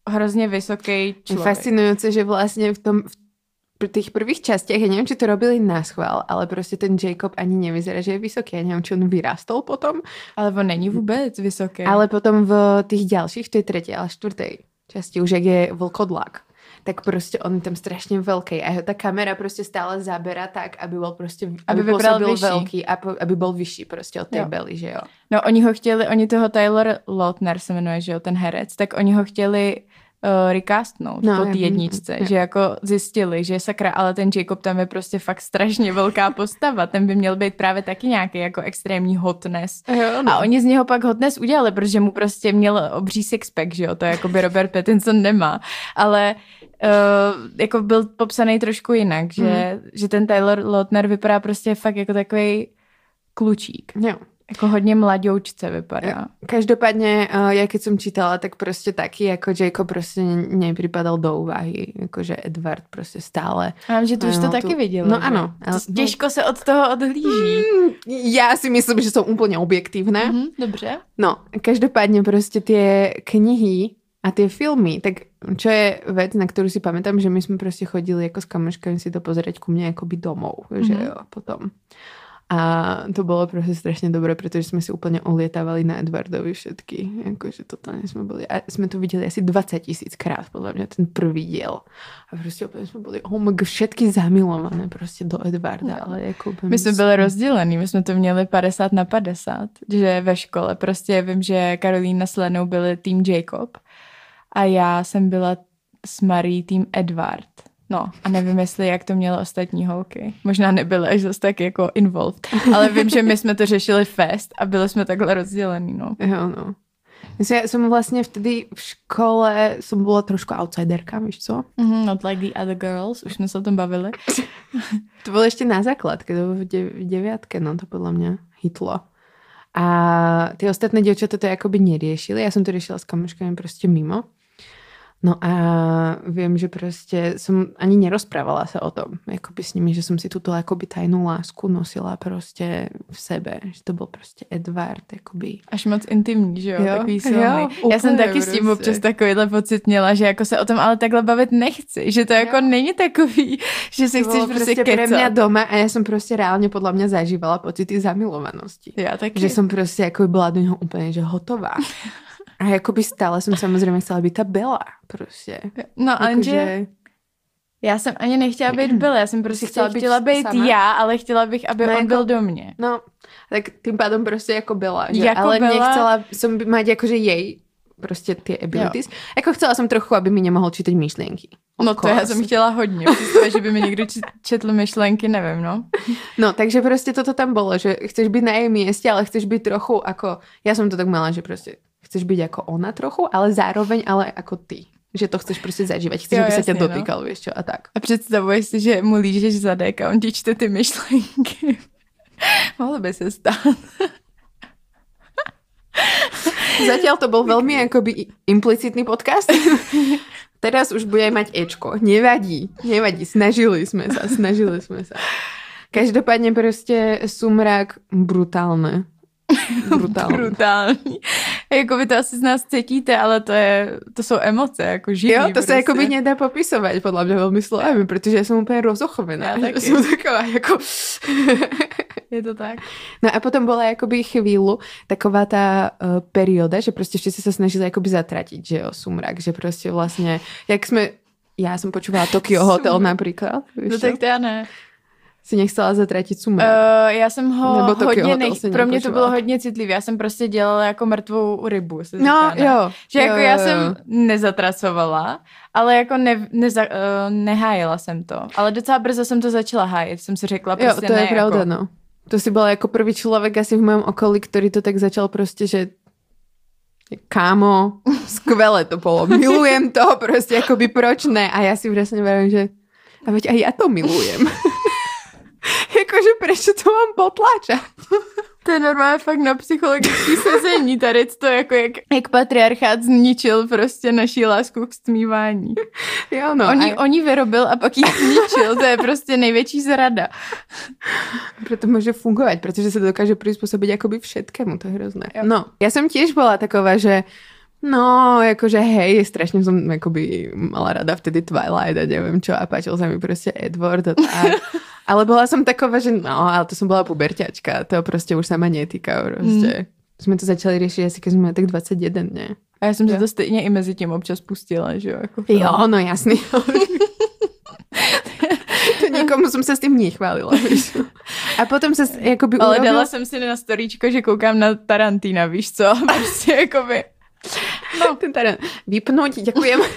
hrozně vysoký Je člověk. fascinujúce, že vlastne v tom v tých prvých častiach, ja neviem, či to robili na schvál, ale prostě ten Jacob ani nevyzerá, že je vysoký. Ja neviem, či on vyrástol potom, Ale on není vůbec vysoký. ale potom v tých ďalších, v tej tretej ale štvrtej časti, už jak je vlkodlak, tak prostě on je tam strašně velký a ta kamera prostě stále zabera tak, aby byl prostě, aby, Aby aby vypadal působil vyšší. velký, a po- aby byl vyšší prostě od té Jo. belly, že jo. No oni ho chtěli, oni toho Tyler Lautner se jmenuje, že jo, ten herec, tak oni ho chtěli uh, recastnout No, po té jedničce, jo. že jako zjistili, že sakra, ale ten Jacob tam je prostě fakt strašně velká postava, ten by měl být právě taky nějaký jako extrémní hotness. jo A oni z něho pak hotness udělali, protože mu prostě měl obří sixpack, že jo, to jako by Robert Pattinson nemá, ale uh, jako byl popsaný trošku jinak, že, Mhm. že ten Tyler Lautner vypadá prostě fakt jako takový klučík. Jo. Jako hodně mladoučce vypadá. Každopádne, uh, ja keď som čítala, tak proste taký ako Jacob proste ne- nepripadal do úvahy. Akože Edward proste stále. A že to už to taky tu- viděla. No že? ano. Ale- Těžko se od toho odhlíží. Ja si myslím, že som úplne objektívna. Mhm, dobře. No, každopádne proste tie knihy a tie filmy, tak čo je vec, na ktorú si pamätám, že my sme proste chodili ako s kamoškami si to pozerať ku mne akoby domov, mm-hmm. že Mhm. jo, potom. A to bolo proste strašne dobré, pretože sme si úplne ulietávali na Edwardovi všetky. Akože totálne sme boli. A sme to videli asi 20 tisíc krát, podľa mňa, ten prvý diel. A proste úplne sme boli, oh my God, všetky zamilované proste do Edwarda. No. Ale jako My jsme byli rozdělení, my jsme to měli 50 na 50, že ve škole prostě vím, že Karolína s Lenou byli tým Jacob a já jsem byla s Marí tým Edward. No a nevím, jestli jak to mělo ostatní holky. Možná nebyly až zase tak jako involved, ale vím, že my jsme to řešili fest a byli jsme takhle rozdělení, no. Jo, no. Ja som vlastne vtedy v škole som bola trošku outsiderka, víš co? Mm, not like the other girls, už jsme se o tom bavili. To bolo ešte na základke, to bolo v, de- v deviatke, no to podľa mňa hitlo. A tie ostatné dievčatá to akoby neriešili, ja som to riešila s kamoškami proste mimo. No a viem, že proste som ani nerozprávala sa o tom, akoby s nimi, že som si túto akoby tajnú lásku nosila proste v sebe, že to bol proste Edward, akoby. Až moc intimní, že jo, Jo, takový jo, silný. Já jsem úplně taky s tím prostě. občas takovýhle pocit měla, že jako se o tom ale takhle bavit nechci, že to jako není takový, že si To chceš bolo prostě pre mňa kecat. doma a ja som proste reálne podľa mňa zažívala pocity zamilovanosti. Já taky. Že som proste ako bola do neho úplne že hotová. A akoby stále som samozrejme chcela byť tá Bela proste. No, ale že Akože, já jsem ani nechtěla být byl, já jsem prostě Jsi chtěla být chtěla být sama? já, ale chtěla bych, aby No, on jako- byl do mě. no, tak tým pádom proste ako Bela. Že? Jako Ale Bella- nechcela som by- mať akože jej proste tie abilities. Ako chcela som trochu, aby mi nemohol čítať myšlienky. Of No to já jsem chtěla hodně. Představ, že by mi někdo četl myšlenky, nevím, no. No, takže proste toto tam bolo, že chceš byť na jej mieste, ale chceš byť trochu ako... Ja som to tak mala, že proste chceš byť ako ona trochu, ale zároveň ale ako ty. Že to chceš proste zažívať. Chceš, Jo, aby ťa jasně, no. dotýkal, vieš čo, a tak. A představuješ si, že mu lížeš zadek a on ti čte ty myšlenky. Mohlo by se stát. Zatiaľ to bol veľmi akoby implicitný podcast. Teraz už bude mať Ečko. Nevadí, nevadí. Snažili sme sa, snažili sme sa. Každopádne proste sumrak brutálne. Brutální. jako vy to asi z nás cítíte, ale to, je, to jsou emoce, jako živý. Jo, to prostě. sa akoby nedá popísať podľa mňa veľmi slovami, pretože ja som úplne rozochovená. Taky. Som taková ako... Je to tak. No a potom bola akoby chvíľu taková tá uh, perióda, že proste všetci sa snažili akoby zatratiť, že jo, sumrak, že proste vlastne, jak sme, ja som počúvala Tokyo Hotel Sumrak. napríklad, No tak to já ne. Si nechcela zatratit sumrak. Uh, já jsem ho Nebo Tokyo hodně, nech... pro mě to bylo hodně citlivé. Já jsem prostě dělala jako mrtvou rybu. Se no, říká, jo. Že jako jo, já jo, jsem jo. nezatracovala, ale jako ne, neza, uh, nehájila jsem to. Ale docela brzo jsem to začala hájit. Jsem si řekla Jo, prostě to je ne, pravda, jako, no. To si bola ako prvý človek asi v mojom okolí, ktorý to tak začal proste, že kámo, skvelé to bolo, milujem to, proste akoby proč ne? A ja si presne vravím, že a veď aj ja to milujem. Jakože prečo to mám potlačať? To je normálně fakt na psychologický sezení. Tady to jako jak, jak patriarchát zničil prostě naší lásku k stmívání. Jo, no. Oni, a oni vyrobil a pak ji zničil. To je prostě největší zrada. preto môže fungovať, pretože sa dokáže prispôsobiť akoby všetkému, to je hrozné. Jo. No, ja som tiež bola taková, že No, akože hej, strašne som akoby mala rada vtedy Twilight a neviem čo a páčil sa mi proste Edward a tak. Ale bola som taková, že no, ale to som bola puberťačka, to proste už sa ma netýka proste. Mm. Sme to začali riešiť asi keď sme mali tak 21, ne? A já jsem si Jo. to stejně i mezi tím občas pustila, že jo? Jako Jo, no jasný. to nikomu som sa s tým nechválila. víš. A potom sa s- akoby Ale dala jsem si na storíčko, že koukám na Tarantina, víš co? Prostě jakoby... No, ten teda vypnúť, ďakujem.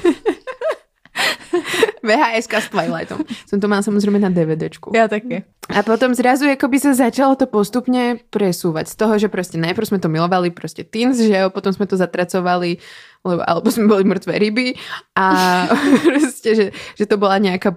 VHS s Twilightom. Som to mala samozrejme na DVDčku. Já taky. A potom zrazu akoby sa začalo to postupne presúvať z toho, že proste najprv sme to milovali proste teens, že jo, potom sme to zatracovali, lebo, alebo sme boli mŕtve ryby a proste, že, že to bola nejaká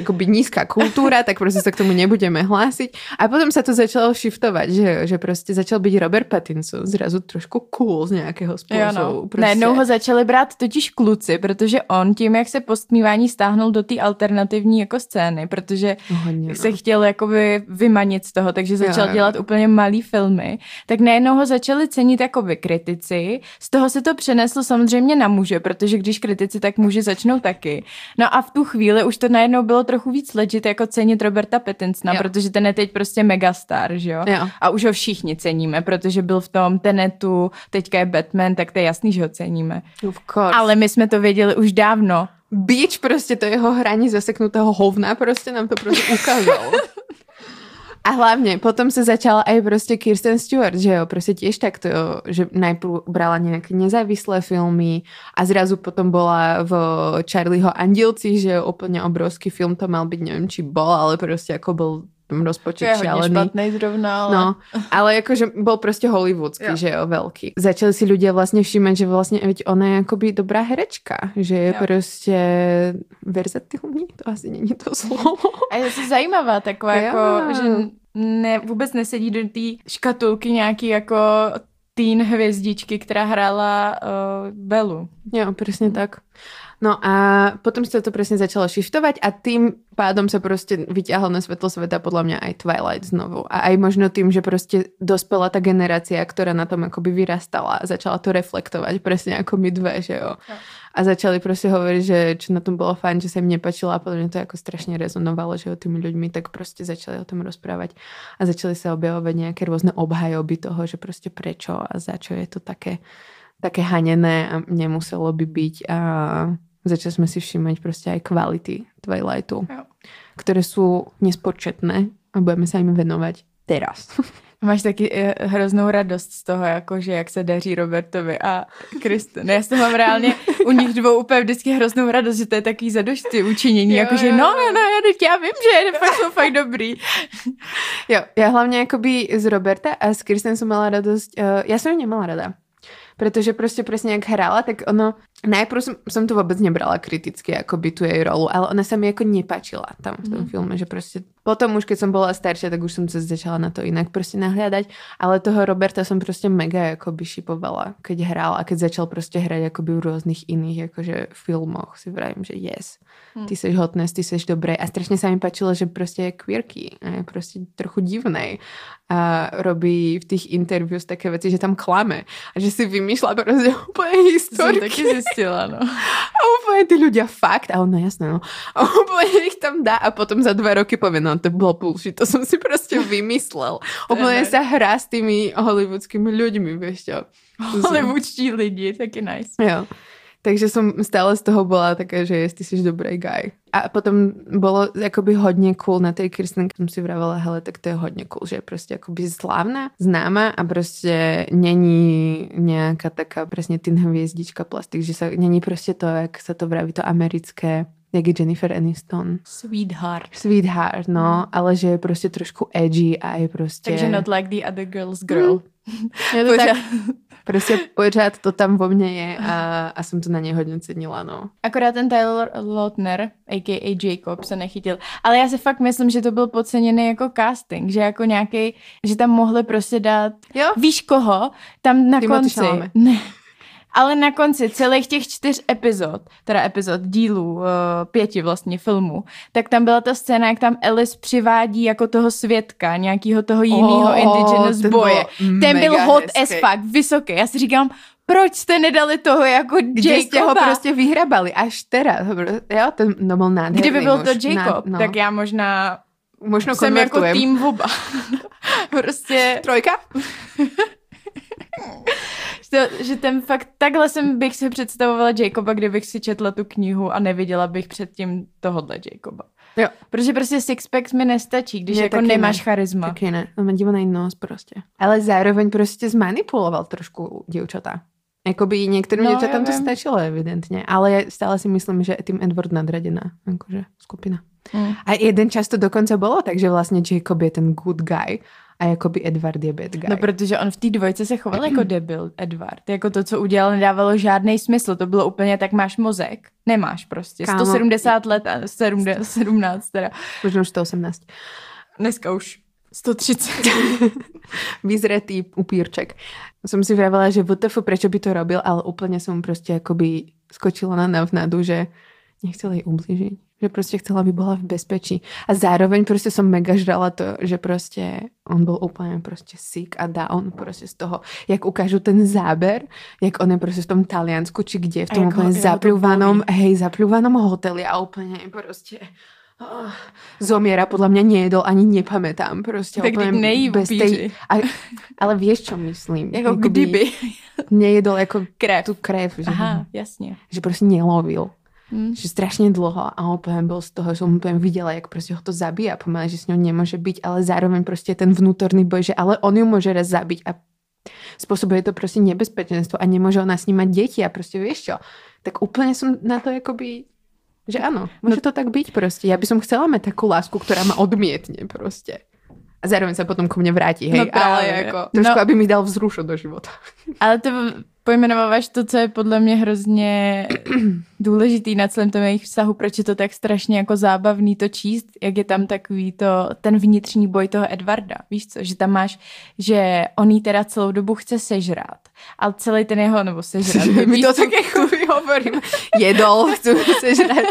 akoby nízka kultúra, tak proste sa k tomu nebudeme hlásiť. A potom sa to začalo shiftovať, že, že proste začal byť Robert Pattinson zrazu trošku cool z nějakého způsobu. no. Prostě. Najednou ho začali brát totiž kluci, protože on tím, jak se postmívání stáhnul do té alternativní jako scény, protože Hodně, no. se chtěl jakoby vymanit z toho, takže začal Jo, jo. dělat úplně malý filmy, tak najednou ho začali cenit jakoby kritici. Z toho se to přeneslo samozřejmě na muže, protože když kritici, tak muži začnou taky. No a v tu chvíli už to najednou bylo trochu víc legit jako cenit Roberta Pattinsona, Jo. protože ten je teď prostě megastar, že jo? Jo. A už ho všichni ceníme, protože byl v tom Tenetu, teďka je Batman, tak to je jasný, že ho ceníme. Of course. Ale my jsme to věděli už dávno. Beach prostě to jeho hraní zaseknutého hovna prostě nám to prostě ukázal. A hlavně potom se začala aj prostě Kirsten Stewart, že jo, prostě tiež takto, že najprv brala nejaké nezávislé filmy a zrazu potom bola v Charlieho Andielci, že jo, úplne obrovský film to mal byť, neviem či bol, ale prostě ako bol tam To rozpočet je šialený. špatný zrovna, ale... No, ale jakože bol prostě hollywoodský, Jo. že jo, veľký. Začali si ľudia vlastne všímať, že vlastne veď ona je akoby dobrá herečka, že je Jo. prostě versatilní, to asi není to slovo. A je to zajímavá taková, Jo. jako, že ne, vůbec nesedí do té škatulky nějaký jako teen hvězdičky, která hrála uh, Belu. Jo, presne tak. No a potom sa to presne začalo shiftovať a tým pádom sa proste vyťahol na svetlo sveta podľa mňa aj Twilight znovu. A aj možno tým, že proste dospela tá generácia, ktorá na tom akoby vyrastala a začala to reflektovať presne ako my dve, že jo. Jo. A začali proste hovoriť, že čo na tom bolo fajn, že sa im nepačilo a podľa mňa to ako strašne rezonovalo, že o tými ľuďmi tak proste začali o tom rozprávať a začali sa objavovať nejaké rôzne obhajoby toho, že proste prečo a za čo je to také také hanené a nemuselo by byť a začali sme si všímať proste aj kvality Twilightu, Jo. ktoré sú nespočetné a budeme sa im venovať teraz. Máš taky eh, hroznou radost z toho, jako, že jak se daří Robertovi a Kristen. Já z toho mám reálně u nich dvou úplně vždycky hroznou radost, že to je takový zadošty učinění, jakože no, no, no, já, teď já vím, že fakt jsou fakt dobrý. jo, ja hlavne akoby z Roberta a s Kristen som mala radosť, uh, ja som ju nemala rada. Pretože proste presne jak hrala, tak ono, najprv som, som to vôbec nebrala kriticky, akoby tu jej rolu, ale ona sa mi ako nepačila tam v tom Mhm. filme, že proste potom už keď som bola staršia, tak už som sa začala na to inak proste nahliadať, ale toho Roberta som proste mega akoby šipovala, keď hral a keď začal proste hrať akoby v rôznych iných akože filmoch, si vravím, že yes. Ty seš hotness, ty seš dobré a strašne sa mi páčilo, že proste je queerky a je proste trochu divnej a robí v tých interviews také veci, že tam klame a že si vymýšľa proste úplne To jsem historky taky zjistila, no. a úplne tí ľudia fakt, a ono jasné, no. A úplne ich tam dá a potom za dva roky povie, no to bolo bullshit, to som si proste vymyslel. Nice. sa hrá s tými hollywoodskými ľuďmi, vieš čo. Hollywoodští lidi, taky nice. Jo. Takže som stále z toho bola taká, že jest, ty si dobrý guy. A potom bolo akoby hodne cool na tej Kirsten, som si vravela, hele, tak to je hodne cool, že je proste akoby slávna, známa a proste není nejaká taká presne tým hviezdička plastik, že sa není proste to, jak sa to vraví, to americké, jak je Jennifer Aniston. Sweetheart. Sweetheart, no, ale že je proste trošku edgy a je proste... Takže not like the other girl's girl. Je to tak, proste pořád to tam vo mne je a, a som to na nej hodne cenila, no. Akorát ten Tyler Lautner, a.k.a. Jacob, se nechytil. Ale já si fakt myslím, že to byl podceněný jako casting, že jako nějaký, že tam mohli prostě dát, Jo? víš koho, tam na Timothy konci. Ne. Ale na konci celých těch čtyř epizod, teda epizod dílů, uh, pěti vlastně filmů, tak tam byla ta scéna, jak tam Alice přivádí jako toho svědka, nějakého toho jiného Oh, indigenous ten boje. byl Ten byl hot hezký. as fuck, vysoký. Já si říkám, proč jste nedali toho jako Kde ste ho Jacoba? proste vyhrabali až teraz. Jo, ten no bol nádherný Kdyby byl to. Jacob, Ná- no. tak já možná Možno jsem jako tým oba. prostě, Trojka? to, že ten fakt, takhle jsem bych si představovala Jacoba, kdybych si četla tu knihu a neviděla bych předtím tohohle Jacoba. Jo. Protože prostě Sixpacks mi nestačí, když Ne, jako nemáš ne. charisma. Taky ne. On má divný nos proste. Ale zároveň proste zmanipuloval trošku dievčatá. Jakoby niektorým No, ja to stačilo evidentne, ale stále si myslím, že tým Edward nadradená akože skupina. Mm. A jeden čas to dokonca bolo tak, že vlastne Jacob je ten good guy a a jakoby Edward je bad guy. No, protože on v té dvojce se choval jako debil, Edward. Jako to, co udělal, nedávalo žádný smysl. To bylo úplně, tak máš mozek. Nemáš prostě. Kámo. 170 let a 17, 17 teda. Možno už 118. Dneska už 130. Vyzretý upírček. Som si vravela, že WTF, prečo by to robil, ale úplne som proste akoby skočila na navnadu, že nechcela jej ubližiť. Že proste chcela, aby bola v bezpečí. A zároveň proste som mega žrala to, že proste on bol úplne proste sick a down proste z toho, jak ukážu ten záber, jak on je proste v tom Taliansku, či kde, v tom ho to hej, zapľúvanom hoteli a úplne proste oh, zomiera, podľa mňa nejedol, ani nepamätám. Proste Tak úplne nejí bez upíři. a, ale vieš, čo myslím? jako Jakoby kdyby. Nejedol jako Krev. tu krev, že, Aha, jasně. že prostě nelovil. Hm. Že strašně dlouho a úplně byl z toho, že úplně viděla, jak prostě ho to zabíja pomaly, že s ňou nemůže být, ale zároveň prostě ten vnútorný boj, že ale on ju může raz zabiť a spôsobuje to prostě nebezpečenstvo a nemůže ona s ním mať děti a prostě vieš čo. Tak úplně jsem na to jakoby že ano, může no, to tak být prostě. Já by som chcela mať takú lásku, která ma odmietne prostě. A zároveň sa potom ku mne vráti, hej, No ale jako trošku, No. aby mi dal vzrušo do života. Ale to pojmenováváš to, co je podle mě hrozně důležitý na celém tom jejich vztahu, proč je to tak strašně jako zábavný to číst, jak je tam takový to, ten vnitřní boj toho Edvarda, víš co, že tam máš, že on jí teda celou dobu chce sežrát, ale celý ten jeho, nebo sežrát, My to tak jako hovorím. Jedol, chcú sežrať.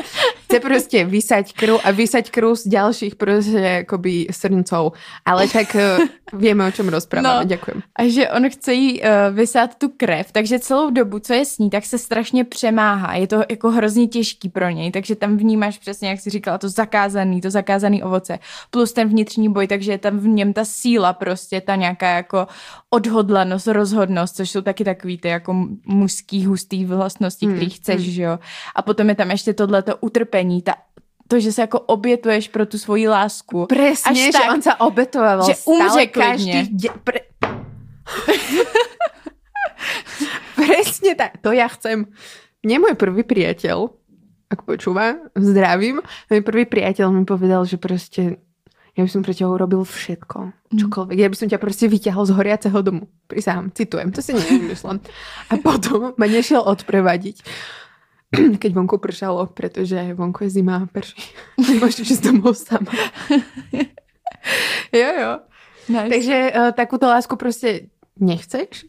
Chce prostě vysať krv a vysať krv z ďalších prostě akoby srncov. Ale tak uh, vieme, o čom rozprávame. No. Ďakujem. a že on chce jí uh, vysát tu krev, takže celou dobu, co je s ní, tak se strašně přemáhá. Je to jako hrozně těžký pro něj, takže tam vnímáš přesně, jak jsi říkala, to zakázaný, to zakázaný ovoce, plus ten vnitřní boj, takže je tam v něm ta síla prostě, ta nějaká jako odhodlanost, rozhodnost, což jsou taky takový ty jako mužský, hustý vlastnosti, Hmm, který chceš, že jo. A potom je tam ještě tohleto utrpení, ta to, že se jako obětuješ pro tu svoji lásku. Presne, Až že tak, on sa obetoval že umře každý de- pre... Presne tak. To ja chcem. Mne môj prvý priateľ, ak počúva, zdravím, môj prvý priateľ mi povedal, že proste ja by som pre teba urobil všetko. Čokoľvek. Ja by som ťa proste vyťahol z horiaceho domu. Prisahám, citujem, to si nevymyslím. A potom ma nešiel odprevadiť. Keď vonku pršalo, pretože vonku je zima a prší. Nemôžeš ísť domov sama. Jo, jo. Nice. Takže uh, takúto lásku prostě nechceš?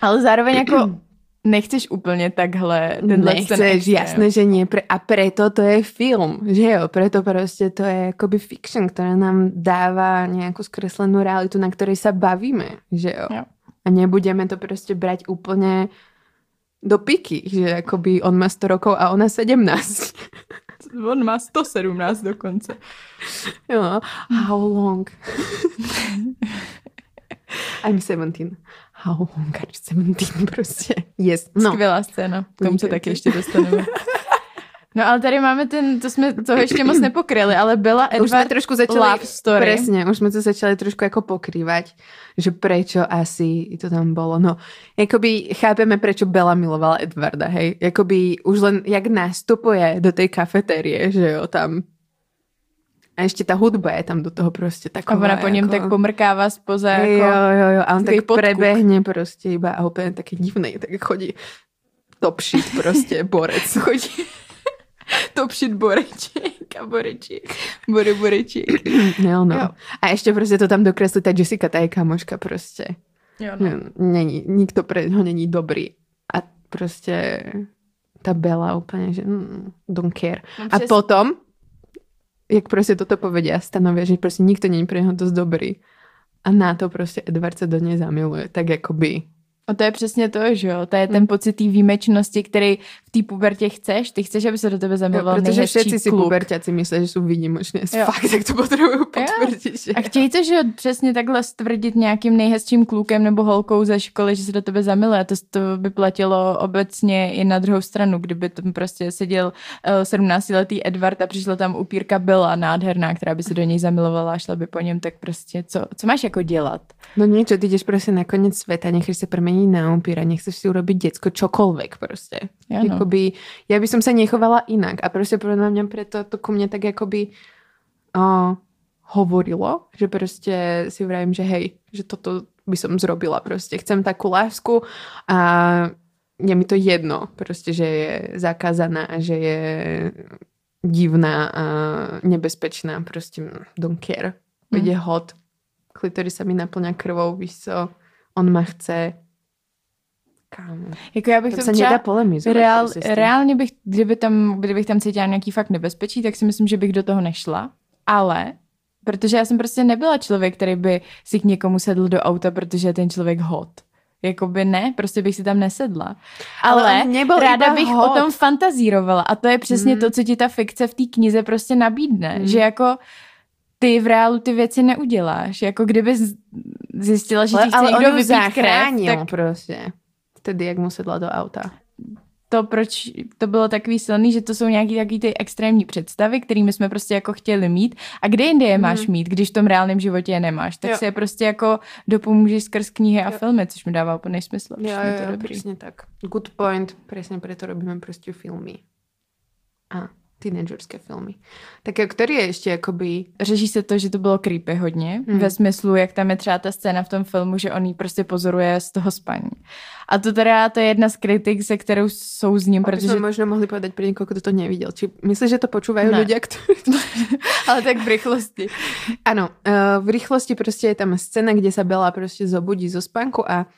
Ale zároveň jako nechceš úplně takhle tenhle ten Nechceš, extrém. jasné, že nie. Pre, a preto to je film, že jo? Preto prostě to je akoby fiction, ktorá nám dáva nejakú skreslenú realitu, na ktorej sa bavíme, že jo? Jo. A nebudeme to prostě brať úplne do piky, že akoby on má 100 rokov a ona 17. On má 117 dokonce. jo, how long? I'm 17. How you 17 prostě? Yes. No. Skvělá scéna. K tomu se taky ještě dostaneme. No ale tady máme ten, to jsme toho ještě moc nepokryli, ale byla už jsme Edward trošku začali, love story. presne, už jsme to začali trošku jako pokrývať, že prečo asi to tam bolo. No, jakoby chápeme, prečo Bella milovala Edvarda, hej. Jakoby už len jak nastupuje do tej kafetérie, že jo, tam a ještě ta hudba je tam do toho prostě A taková. ona po něm jako... tak pomrkává spoza Jo, jako... jo, jo, a on tak podkuk. prebehne prostě iba a úplně taky divný, tak chodí top shit prostě, borec. Chodí topšit boreček a boreček. Bory boreček. No, no. Jo. A ještě prostě to tam dokresli, ta Jessica, ta je kamoška prostě. Jo, no. No. Není, nikto pre ho není dobrý. A prostě ta Bella úplně, že mm, don't care. No, A přes- potom, jak prostě toto povedia, stanovia, že prostě nikto není pre něho dost dobrý. A na to prostě Edward se do něj zamiluje. Tak jakoby A to je přesně to, že jo? To je ten pocit té výjimečnosti, který v té pubertě chceš. Ty chceš, aby se do tebe Jo, zamiloval protože nejhezčí všetci si kluk. puberťaci myslí, že jsou výnimočné. Jo. Fakt, tak to potřebuju potvrdit. Že... A chtějí to, že jo, přesně takhle stvrdit nějakým nejhezčím klukem nebo holkou ze školy, že se do tebe zamiluje. To, to by platilo obecně i na druhou stranu, kdyby tam prostě seděl uh, 17-letý Edward a přišla tam upírka Bella nádherná, která by se do něj zamilovala a šla by po něm, tak prostě co, co máš jako dělat? No niečo, ty ideš prostě na koniec sveta, necháš sa premeniť na upíra, nechceš si urobiť decko, čokoľvek prostě. Ja, no. Jakoby, ja by som sa nechovala inak a prostě podľa mňa preto to ku mne tak jakoby o, hovorilo, že prostě si vravím, že hej, že toto by som zrobila prostě. Chcem takú lásku a je mi to jedno, prostě, že je zakázaná a že je divná a nebezpečná, prostě don't care. Mm. Je hot, klitory sa mi naplňa krvou, víš co, on ma chce, Kámo. Jako já bych to se nedá polemizovat. Reál, prostě reálně bych, kdyby tam, kdybych tam cítila nějaký fakt nebezpečí, tak si myslím, že bych do toho nešla. Ale, protože já jsem prostě nebyla člověk, který by si k někomu sedl do auta, protože je ten člověk hot. Jakoby ne, prostě bych si tam nesedla. Ale, Ale ráda bych hot. o tom fantazírovala. A to je přesně Hmm. to, co ti ta fikce v té knize prostě nabídne. Hmm. Že jako ty v reálu ty věci neuděláš. Jako kdyby zjistila, že ti chce ale někdo vypít krev, tak prostě. Vtedy, jak mu sedla do auta. to, proč to bylo takový silný, že to jsou nějaký takový ty extrémní představy, kterými jsme prostě jako chtěli mít. A kde jinde je máš Mhm. mít, když v tom reálném životě je nemáš? Tak Jo. si je prostě jako dopomůžeš skrz knihy a Jo. filmy, což mi dává úplný smysl. Jo, mi to jo, dobrý. presne tak. Good point, presne preto robíme prostě filmy. A teenagerské filmy. Tak jo, ktorý je ešte akoby... Řeší se to, že to bylo creepy hodně, Hmm. ve smyslu, jak tam je třeba ta scéna v tom filmu, že on jí prostě pozoruje z toho spaní. A to teda to je jedna z kritik, se kterou souzním, Protože... protože... sme možno mohli povedať pre niekoho, kto to nevidel. Či myslíš, že to počúvajú Ne. ľudia, ktorí... Ale tak v rychlosti. Áno, uh, v rýchlosti proste je tam scéna, kde sa Bela proste zobudí zo spánku a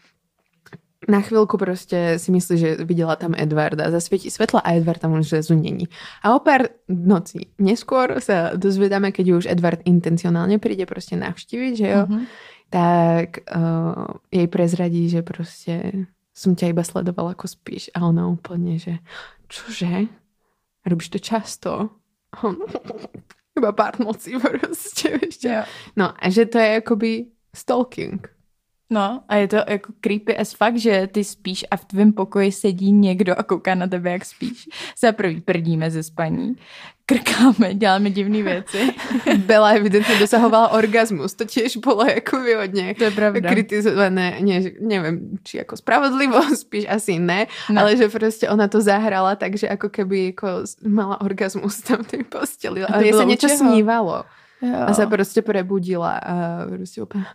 na chvíľku proste si myslí, že videla tam Edvarda. Zasvietí svetla a Edvard tam už zrazu není. A o pár nocí neskôr sa dozvedáme, keď už Edvard intencionálne príde proste navštíviť, že jo, Mhm. tak uh, jej prezradí, že proste som ťa iba sledovala, ako spíš. A ona úplne, že čože? Robíš to často? Iba pár nocí proste, ešte. Jo. No a že to je akoby stalking. No a je to jako creepy as fuck, že ty spíš a v tvém pokoji sedí někdo a kouká na tebe, jak spíš. Za prvý prdíme ze spaní, krkáme, děláme divné věci. Bela evidentne dosahovala orgazmus. To tiež bolo akoby hodne To je pravda. kritizované. Nie, že- neviem, či ako spravodlivo, spíš asi ne, No. ale že proste ona to zahrala, takže ako keby ako mala orgazmus tam v tej posteli. A to bylo u niečo čeho? snívalo. Jo. A sa proste prebudila a proste úplne...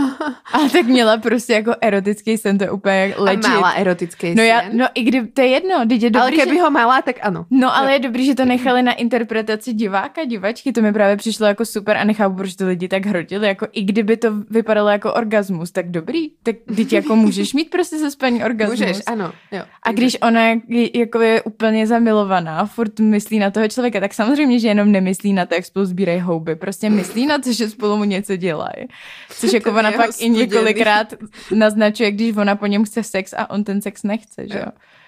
A tak měla prostě jako erotický sen, to je úplně jak A legit. mala erotický no, já, sen. no i kdy, to je jedno, teď je dobrý, ale keby že... ho mala, tak ano. No ale je dobrý, že to nechali na interpretaci diváka, divačky, to mi právě přišlo jako super a nechápu, proč to lidi tak hrotili, jako i kdyby to vypadalo jako orgasmus, tak dobrý, tak teď jako můžeš mít prostě se spaní orgasmus. Můžeš, ano. Jo. A když ona je- jako je úplně zamilovaná, furt myslí na toho člověka, tak samozřejmě, že jenom nemyslí na to, jak spolu sbírají houby. Prostě myslí na to, že spolu mu něco dělají. Což jako ona pak i několikrát naznačuje, když ona po něm chce sex a on ten sex nechce, že jo.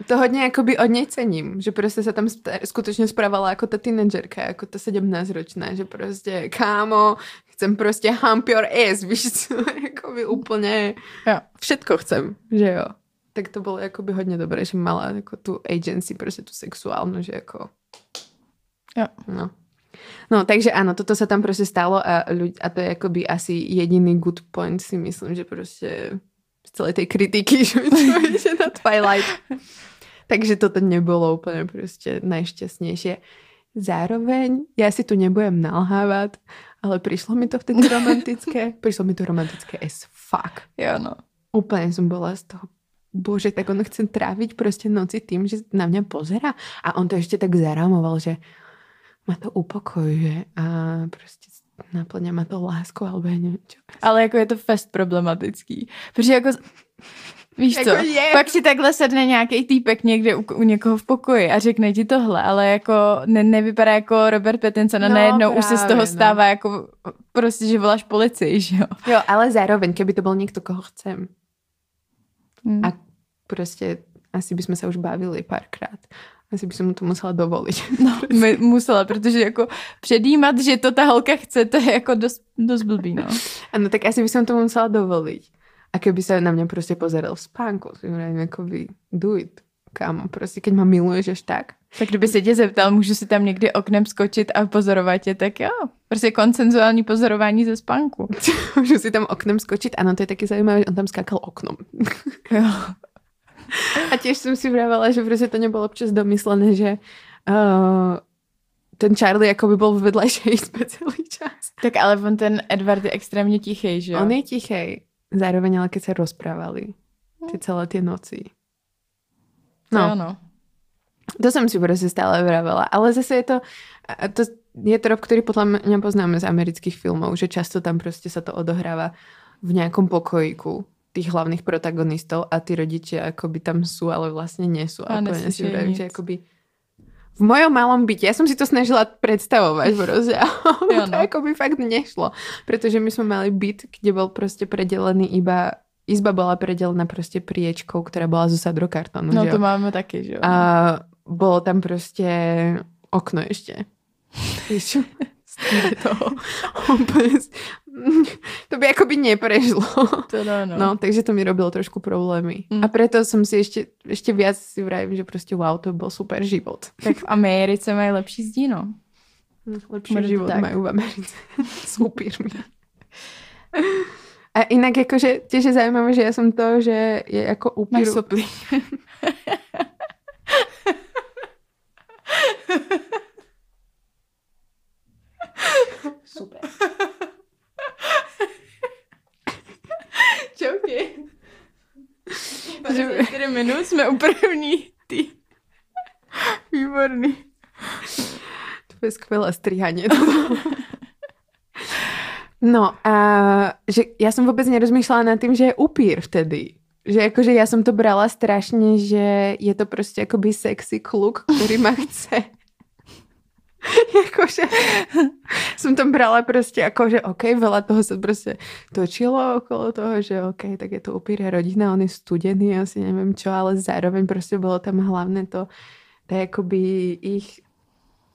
To hodně jakoby od něj cením, že prostě se tam skutečně spravala jako ta teenagerka, jako ta 17-ročná, že prostě kámo, chcem prostě hump your ass, víš co, jakoby úplně Jo. všetko chcem, že jo. Tak to bylo jakoby hodně dobré, že mala jako tu agency, prostě tu sexuálnu, že jako... Jo. No. No, takže áno, toto sa tam proste stalo a, a to je akoby asi jediný good point si myslím, že proste z celej tej kritiky, že na Twilight. Takže toto nebolo úplne proste najšťastnejšie. Zároveň, ja si tu nebudem nalhávať, ale prišlo mi to vtedy romantické. prišlo mi to romantické as fuck. Jo, no. Úplne som bola z toho bože, tak on chce tráviť proste noci tým, že na mňa pozera. A on to ešte tak zarámoval, že ma to upokojuje a prostě naplňa ma to láskou, alebo ja neviem čo. Ale jako je to fest problematický. Protože jako Víš Jako co, je. pak ti takhle sedne nějaký týpek někde u, u někoho v pokoji a řekne ti tohle, ale jako ne, nevypadá jako Robert Pattinson a No, najednou už se z právě, toho no. stává jako prostě, že voláš policii, že jo. Jo, ale zároveň, keby to bol niekto, koho chcem. Hmm. A prostě asi by sme sa už bavili párkrát. Asi by som mu to musela dovoliť. No, my, musela, protože jako předjímat, že to ta holka chce, to je jako dost, dost blbý, no. Ano, tak asi by som to musela dovoliť. A keby sa na mňa prostě pozeral v spánku, si hovorím, akoby do it. Kámo, prostě, keď ma miluješ až tak. Tak kdyby se tě zeptal, můžu si tam někdy oknem skočit a pozorovat tě, tak jo. Prostě koncenzuální pozorování ze spánku. Můžu si tam oknem skočiť. Ano, to je taky zajímavé, že on tam skákal oknom. Jo. A tiež som si vravala, že prostě to nebolo občas domyslené, že uh, ten Charlie jako by byl v vedlejšej izbe celý čas. Tak ale on ten Edward je extrémně tichý, že jo? On je tichý. Zároveň ale keď sa rozprávali ty celé tie noci. To No, ano. to jsem si prostě stále vravela. Ale zase je to, a to je trop, ktorý podľa mňa poznáme z amerických filmov, že často tam prostě sa to odohráva v nejakom pokojíku tých hlavných protagonistov a tí rodičia akoby tam sú, ale vlastne nie sú. A úplne si nic. že akoby v mojom malom byte, ja som si to snažila predstavovať proste, ale to no. akoby fakt nešlo, pretože my sme mali byt, kde bol proste predelený iba izba bola predelená proste priečkou, ktorá bola zo sadrokartonu. No že to jo? máme taky, že jo? A bolo tam prostě okno ešte. Toho. To by akoby neprešlo. To no, no. Takže to mi robilo trošku problémy. Mm. A preto som si ešte, ešte viac si vravím, že prostě wow, to bol super život. Tak v Americe mají lepší zdí, no. Lepší Bude život tak. majú v Americe. s upírmi. A inak akože tiež je zaujímavé, že ja som to, že je ako upír... Máš soplí. Super. Čauky. 54 minut jsme u první tý. Výborný. To je skvelé strihanie. No a že ja som vôbec nerozmýšľala nad tým, že je upír vtedy. Že akože ja som to brala strašne, že je to proste akoby sexy kluk, ktorý ma chce. akože som to brala proste ako, že OK, veľa toho sa proste točilo okolo toho, že OK, tak je to upír rodina, on je studený, asi neviem čo, ale zároveň proste bolo tam hlavné to, to je akoby ich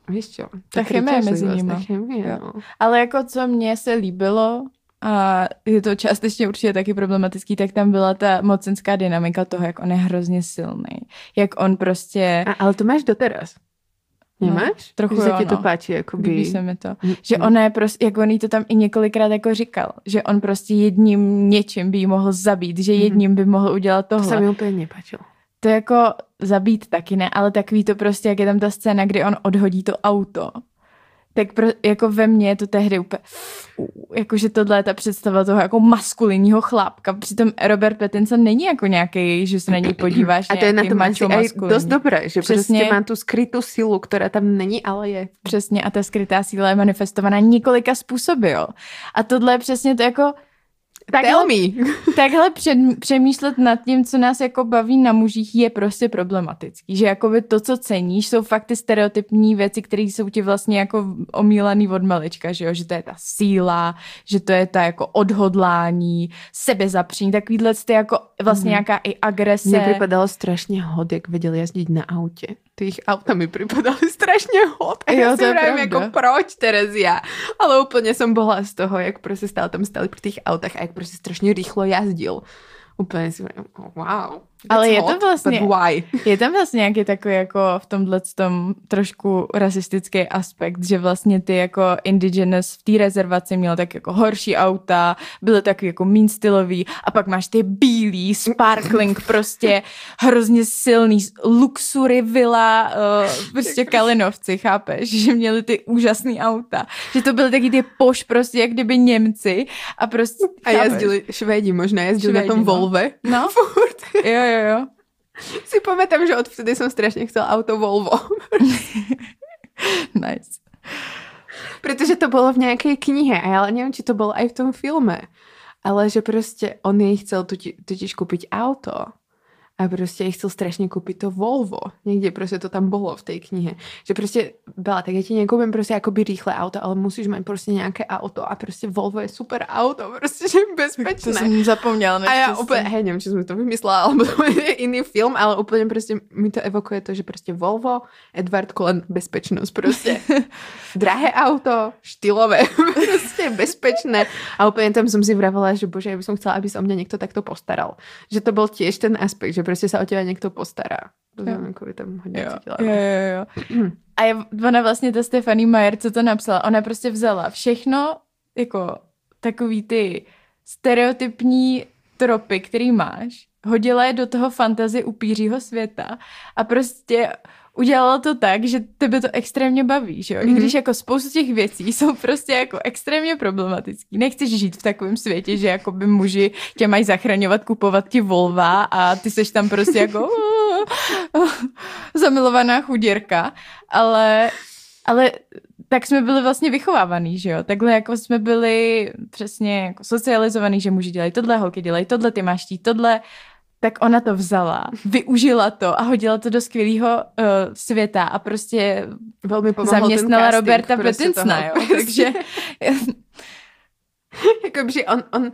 Víš čo? Ta chemie mezi. Ta chemie, no. Ale jako co mně se líbilo, a je to částečně určitě taky problematický, tak tam byla ta mocenská dynamika toho, jak on je hrozně silný. Jak on prostě... A, ale to máš doteraz. No, Nemáš? trochu že se jo, ti to no. páči, jakoby... Líbí se mi to. Mm, Že mm. ona je prostě, jak on jí to tam i několikrát jako říkal, že on prostě jedním něčím by jí mohl zabít, že Mhm. jedním by mohl udělat To tohle. se mi úplně nepáčilo. To jako zabít taky ne, ale takový to prostě, jak je tam ta scéna, kdy on odhodí to auto. Tak pro, jako ve mně je to tehdy úplně, jakože tohle je ta představa toho jako maskulinního chlápka. Přitom Robert Pattinson není jako nějaký, že se na něj podíváš A to je na tom asi aj maskulinní. dost dobré, že Přesně. prostě má tu skrytou silu, která tam není, ale je. Přesně a ta skrytá síla je manifestovaná několika způsoby, jo. A tohle je přesně to jako Tell takhle, me. takhle před, přemýšlet nad tím, co nás jako baví na mužích, je prostě problematický. Že jakoby to, co ceníš, jsou fakt ty stereotypní věci, které jsou ti vlastně jako omílaný od malička, že jo? Že to je ta síla, že to je ta jako odhodlání, sebezapření, takovýhle ty jako vlastně Mhm. nějaká i agrese. Mně připadalo strašně hod, jak věděl jezdit na autě. Ty auta mi připadaly strašně hod. A to si pravda. jako proč, Terezia? Ale úplně jsem bola z toho, jak prostě stál tam stáli pri těch autách a jak prostě strašně rýchlo jazdil. Úplně si vravím, oh, Ale je to vlastně- why? Je tam vlastně nějaký takový jako v tomhle tom trošku rasistický aspekt, že vlastně ty jako indigenous v té rezervaci měl tak jako horší auta, byly takový jako mean stylový a pak máš ty bílý, sparkling, prostě hrozně silný luxury villa, uh, prostě Kalinovci, chápeš? Že měli ty úžasný auta. Že to byly taky ty poš prostě jak kdyby Němci a prostě, A chápeš? jezdili, Švédi možná, jezdili na Švédi, tom no. Volve. No, jo, jo, jo. Si pamätám, že odvtedy som strašne chcel auto Volvo. Nice. Protože to bylo v nějaké knihe, a já nevím, či to bylo aj v tom filme. Ale že prostě on jej chcel totiž, totiž kúpiť auto. A prostě jej chcel strašně koupit to Volvo. Někde prostě to tam bylo v té knihe. Že prostě byla, tak já ti nekoupím prostě jakoby rýchle auto, ale musíš mít prostě nějaké auto a prostě Volvo je super auto, prostě že je To bezpečné. jsem zapomněla. A já úplně, hej, nevím, či jsem to vymyslela, alebo to je jiný film, ale úplně prostě mi to evokuje to, že prostě Volvo, Edward Cullen, bezpečnost prostě. Drahé auto, štylové, prostě bezpečné. A úplně tam jsem si vravela, že bože, já bych chcela, aby se o mě někdo takto postaral. Že to byl těž ten aspekt, že prostě se o těla někdo postará. To jsem jako tam hodně Jo, cítila. jo, no. jo, jo. A je, ona vlastně, ta Stephanie Meyer, co to napsala, ona prostě vzala všechno, jako takový ty stereotypní tropy, který máš, hodila je do toho fantazie upířího světa a prostě udělala to tak, že tebe to extrémně baví, že jo? Mm-hmm. I když jako spoustu těch věcí jsou prostě jako extrémně problematický. Nechceš žít v takovém světě, že jako by muži tě mají zachraňovat, kupovat ti volva a ty seš tam prostě jako zamilovaná chudírka, ale, ale tak jsme byli vlastně vychovávaný, že jo? Takhle jako jsme byli přesně jako socializovaný, že muži dělají tohle, holky dělají tohle, ty máš tí tohle tak ona to vzala, využila to a hodila to do skvělého uh, světa a prostě Velmi zaměstnala casting, Roberta prostě Pattinsona, jo. Takže... jakoby, on, on,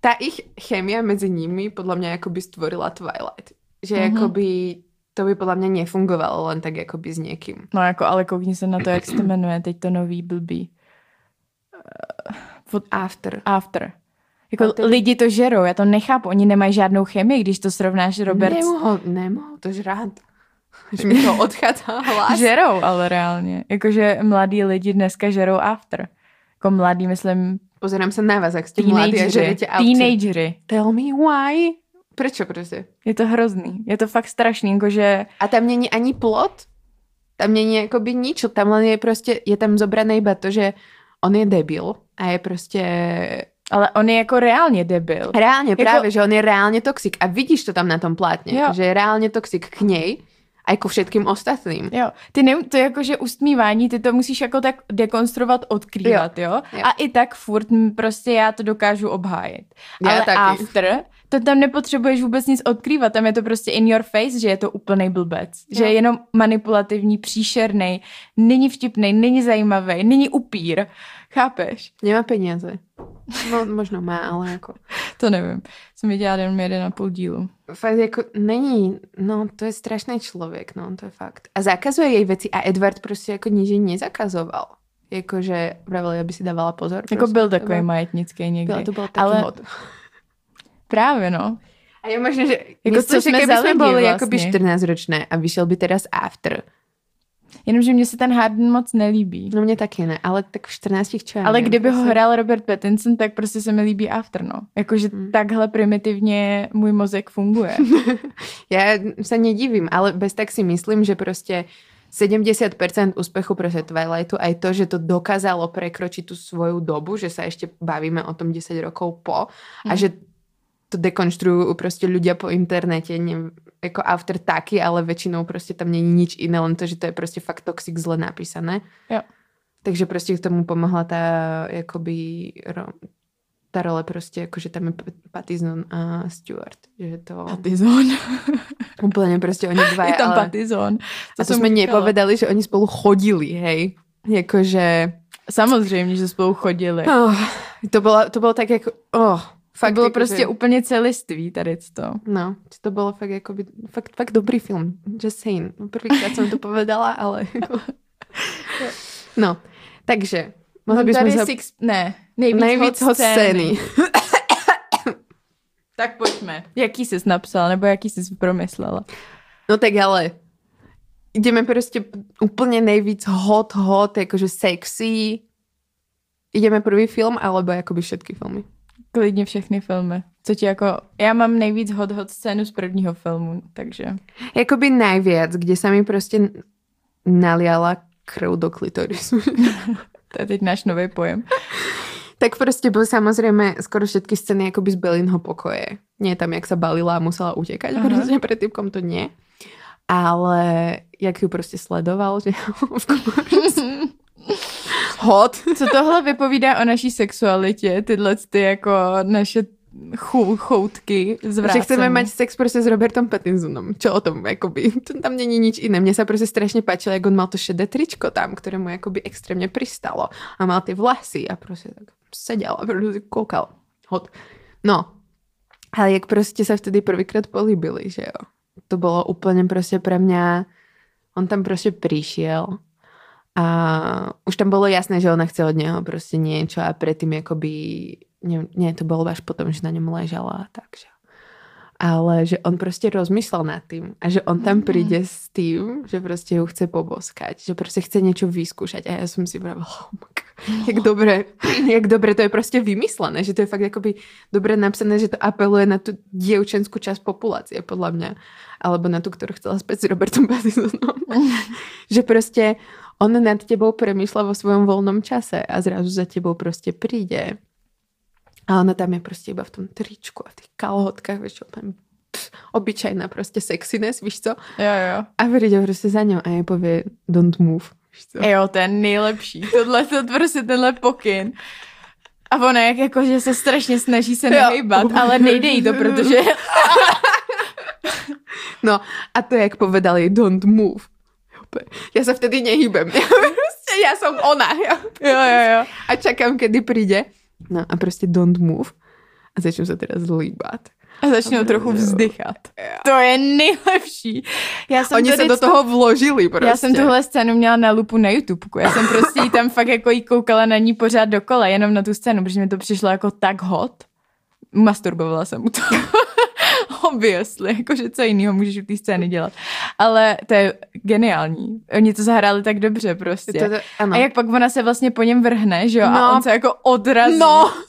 ta ich chemia mezi nimi podle mě jakoby stvorila Twilight. Že mm-hmm. jakoby to by podle mě nefungovalo len tak jakoby s někým. No jako, ale koukni se na to, jak se to jmenuje, teď to nový blbý. Uh, after. After. Jako ty... lidi to žerou, já to nechápu, oni nemají žádnou chemii, když to srovnáš Robert. Nemohou, nemohou to žrát. Že mi to odchází hlas. žerou, ale reálně. Jakože mladí lidi dneska žerou after. Jako mladí, myslím... Pozerám se na vás, jak jste mladí a žerete after. Teenagery. Tell me why. Prečo prostě? Je to hrozný. Je to fakt strašný, jakože... A tam není ani plot? Tam není jakoby nič. Tam je prostě, je tam zobrané iba to, že on je debil a je prostě ale on je jako reálně debil. Reálně, jako... právě, že on je reálně toxik. A vidíš to tam na tom plátně, jo. že je reálně toxik k něj a jako všetkým ostatním. Jo, ty ne, to jako, že ustmívání, ty to musíš jako tak dekonstruovat, odkrývat, jo? jo? jo. A i tak furt prostě já to dokážu obhájit. Já Ale taky. after, to tam nepotřebuješ vůbec nic odkrývat, tam je to prostě in your face, že je to úplný blbec. Jo. Že je jenom manipulativní, příšerný, není vtipný, není zajímavý, není upír. Chápeš? Nemá peníze. No, možno má, ale jako... to nevím. Jsem viděla jenom jeden a půl dílu. Fakt jako není, no to je strašný člověk, no to je fakt. A zakazuje jej věci a Edward prostě jako nič nezakazoval. Jakože pravil, aby si dávala pozor. Jako prostě. byl takový byl, majetnický někdy. Byl, to byl taky ale... hod. Právě, no. A je možné, že jako myslíš, co jsme že keby jsme byli vlastně. jakoby 14 ročné a vyšel by teraz After, Jenomže mně se ten Harden moc nelíbí. No mě taky ne, ale tak v 14 čo Ale kdyby prostě... ho hrál Robert Pattinson, tak prostě se mi líbí After, no. Jakože hmm. takhle primitivně můj mozek funguje. Já se nedivím, ale bez tak si myslím, že prostě 70% úspechu prostě Twilightu aj to, že to dokázalo prekročiť tú svoju dobu, že sa ešte bavíme o tom 10 rokov po a hmm. že to dekonštruujú prostě ľudia po internete, ne, jako after taky, ale většinou prostě tam není nič iné, len to, že to je prostě fakt toxic zle napísané. Jo. Takže prostě k tomu pomohla ta, jakoby, ro, ta role prostě, jakože tam je Patizon a Stuart. Že to... Patizon. Úplně prostě oni dva. Je tam ale... Patizon. To a to jsme nepovedali, že oni spolu chodili, hej. Jakože... Samozřejmě, že spolu chodili. Oh, to bylo, to bylo tak jako... Oh, Fakt to bylo jako, prostě že... úplně celiství tady to. No, to bylo fakt jako by, fakt, fakt dobrý film. Just saying. Prvýkrát jsem to povedala, ale jako... No, takže... Mohli bychom se... Six... Ne, nejvíc, nejvíc hot scény. tak pojďme. Jaký jsi napsal, nebo jaký jsi promyslela? No tak ale jdeme prostě úplně nejvíc hot, hot, jakože sexy. Jdeme první film, alebo jakoby všetky filmy? Klidně všechny filmy. Co ti jako, já mám nejvíc hot hot scénu z prvního filmu, takže. Jakoby nejvíc, kde se mi prostě naliala krv do klitorisu. to je teď náš nový pojem. tak prostě byl samozřejmě skoro všetky scény jakoby z Belinho pokoje. Nie tam, jak se balila a musela utěkat, protože před typkom to nie. Ale jak ju prostě sledoval, že hot. Co tohle vypovídá o naší sexualitě, tyhle ty jako naše chou, choutky zvrácené. Že chceme mať sex prostě s Robertom Pattinsonom. Čo o tom, jakoby, to tam není nič iné. Mně se prostě strašně páčilo, jak on mal to šedé tričko tam, které mu jakoby extrémně pristalo. A mal ty vlasy a prostě tak seděl a prostě koukal. Hot. No. Ale jak prostě se vtedy prvýkrát políbili, že jo. To bylo úplně prostě pre mňa, on tam prostě přišel a už tam bolo jasné, že ona chce od neho prostě niečo a predtým akoby, nie, nie to bolo až potom, že na ňom ležala, takže ale že on prostě rozmýšlel nad tým a že on tam Mm. príde s tým, že prostě ju chce poboskať, že prostě chce niečo vyskúšať a ja som si pravila, oh jak dobre, jak dobre to je prostě vymyslené, že to je fakt jakoby dobre napsané, že to apeluje na tu dievčenskú časť populácie, podľa mňa, alebo na tu, ktorú chcela spať s Robertom Pattinsonom. že prostě on nad tebou premýšľa vo svojom voľnom čase a zrazu za tebou prostě príde a ona tam je prostě iba v tom tričku a v těch kalhotkách, čo, tam pff, obyčajná prostě sexiness, víš co? Jo, jo. A přijde prostě za ňou a je pově don't move, víš co? Jo, to je nejlepší. Tohle to prostě tenhle pokyn. A ona jak jako, že se strašně snaží se Jo. nehejbat, ale nejde jí to, protože... No a to jak povedali don't move. Já se vtedy nehýbem. Já prostě, já jsem ona. Já Jo, jo, jo. a čakám, kedy přijde. No a prostě don't move. A začnu se teda zlíbat. A začnou trochu vzdychat. To je nejlepší. Já jsem Oni se do toho vložili prostě. Já jsem tuhle scénu měla na lupu na YouTube. Já jsem prostě jí tam fakt jako jí koukala na ní pořád dokola, jenom na tu scénu, protože mi to přišlo jako tak hot. Masturbovala jsem u toho. Obviously, jakože co jiného můžeš u té scény dělat. Ale to je geniální. Oni to zahráli tak dobře prostě. To, to, ano. A jak pak ona se vlastně po něm vrhne, že jo? No. A on se jako odrazí. No.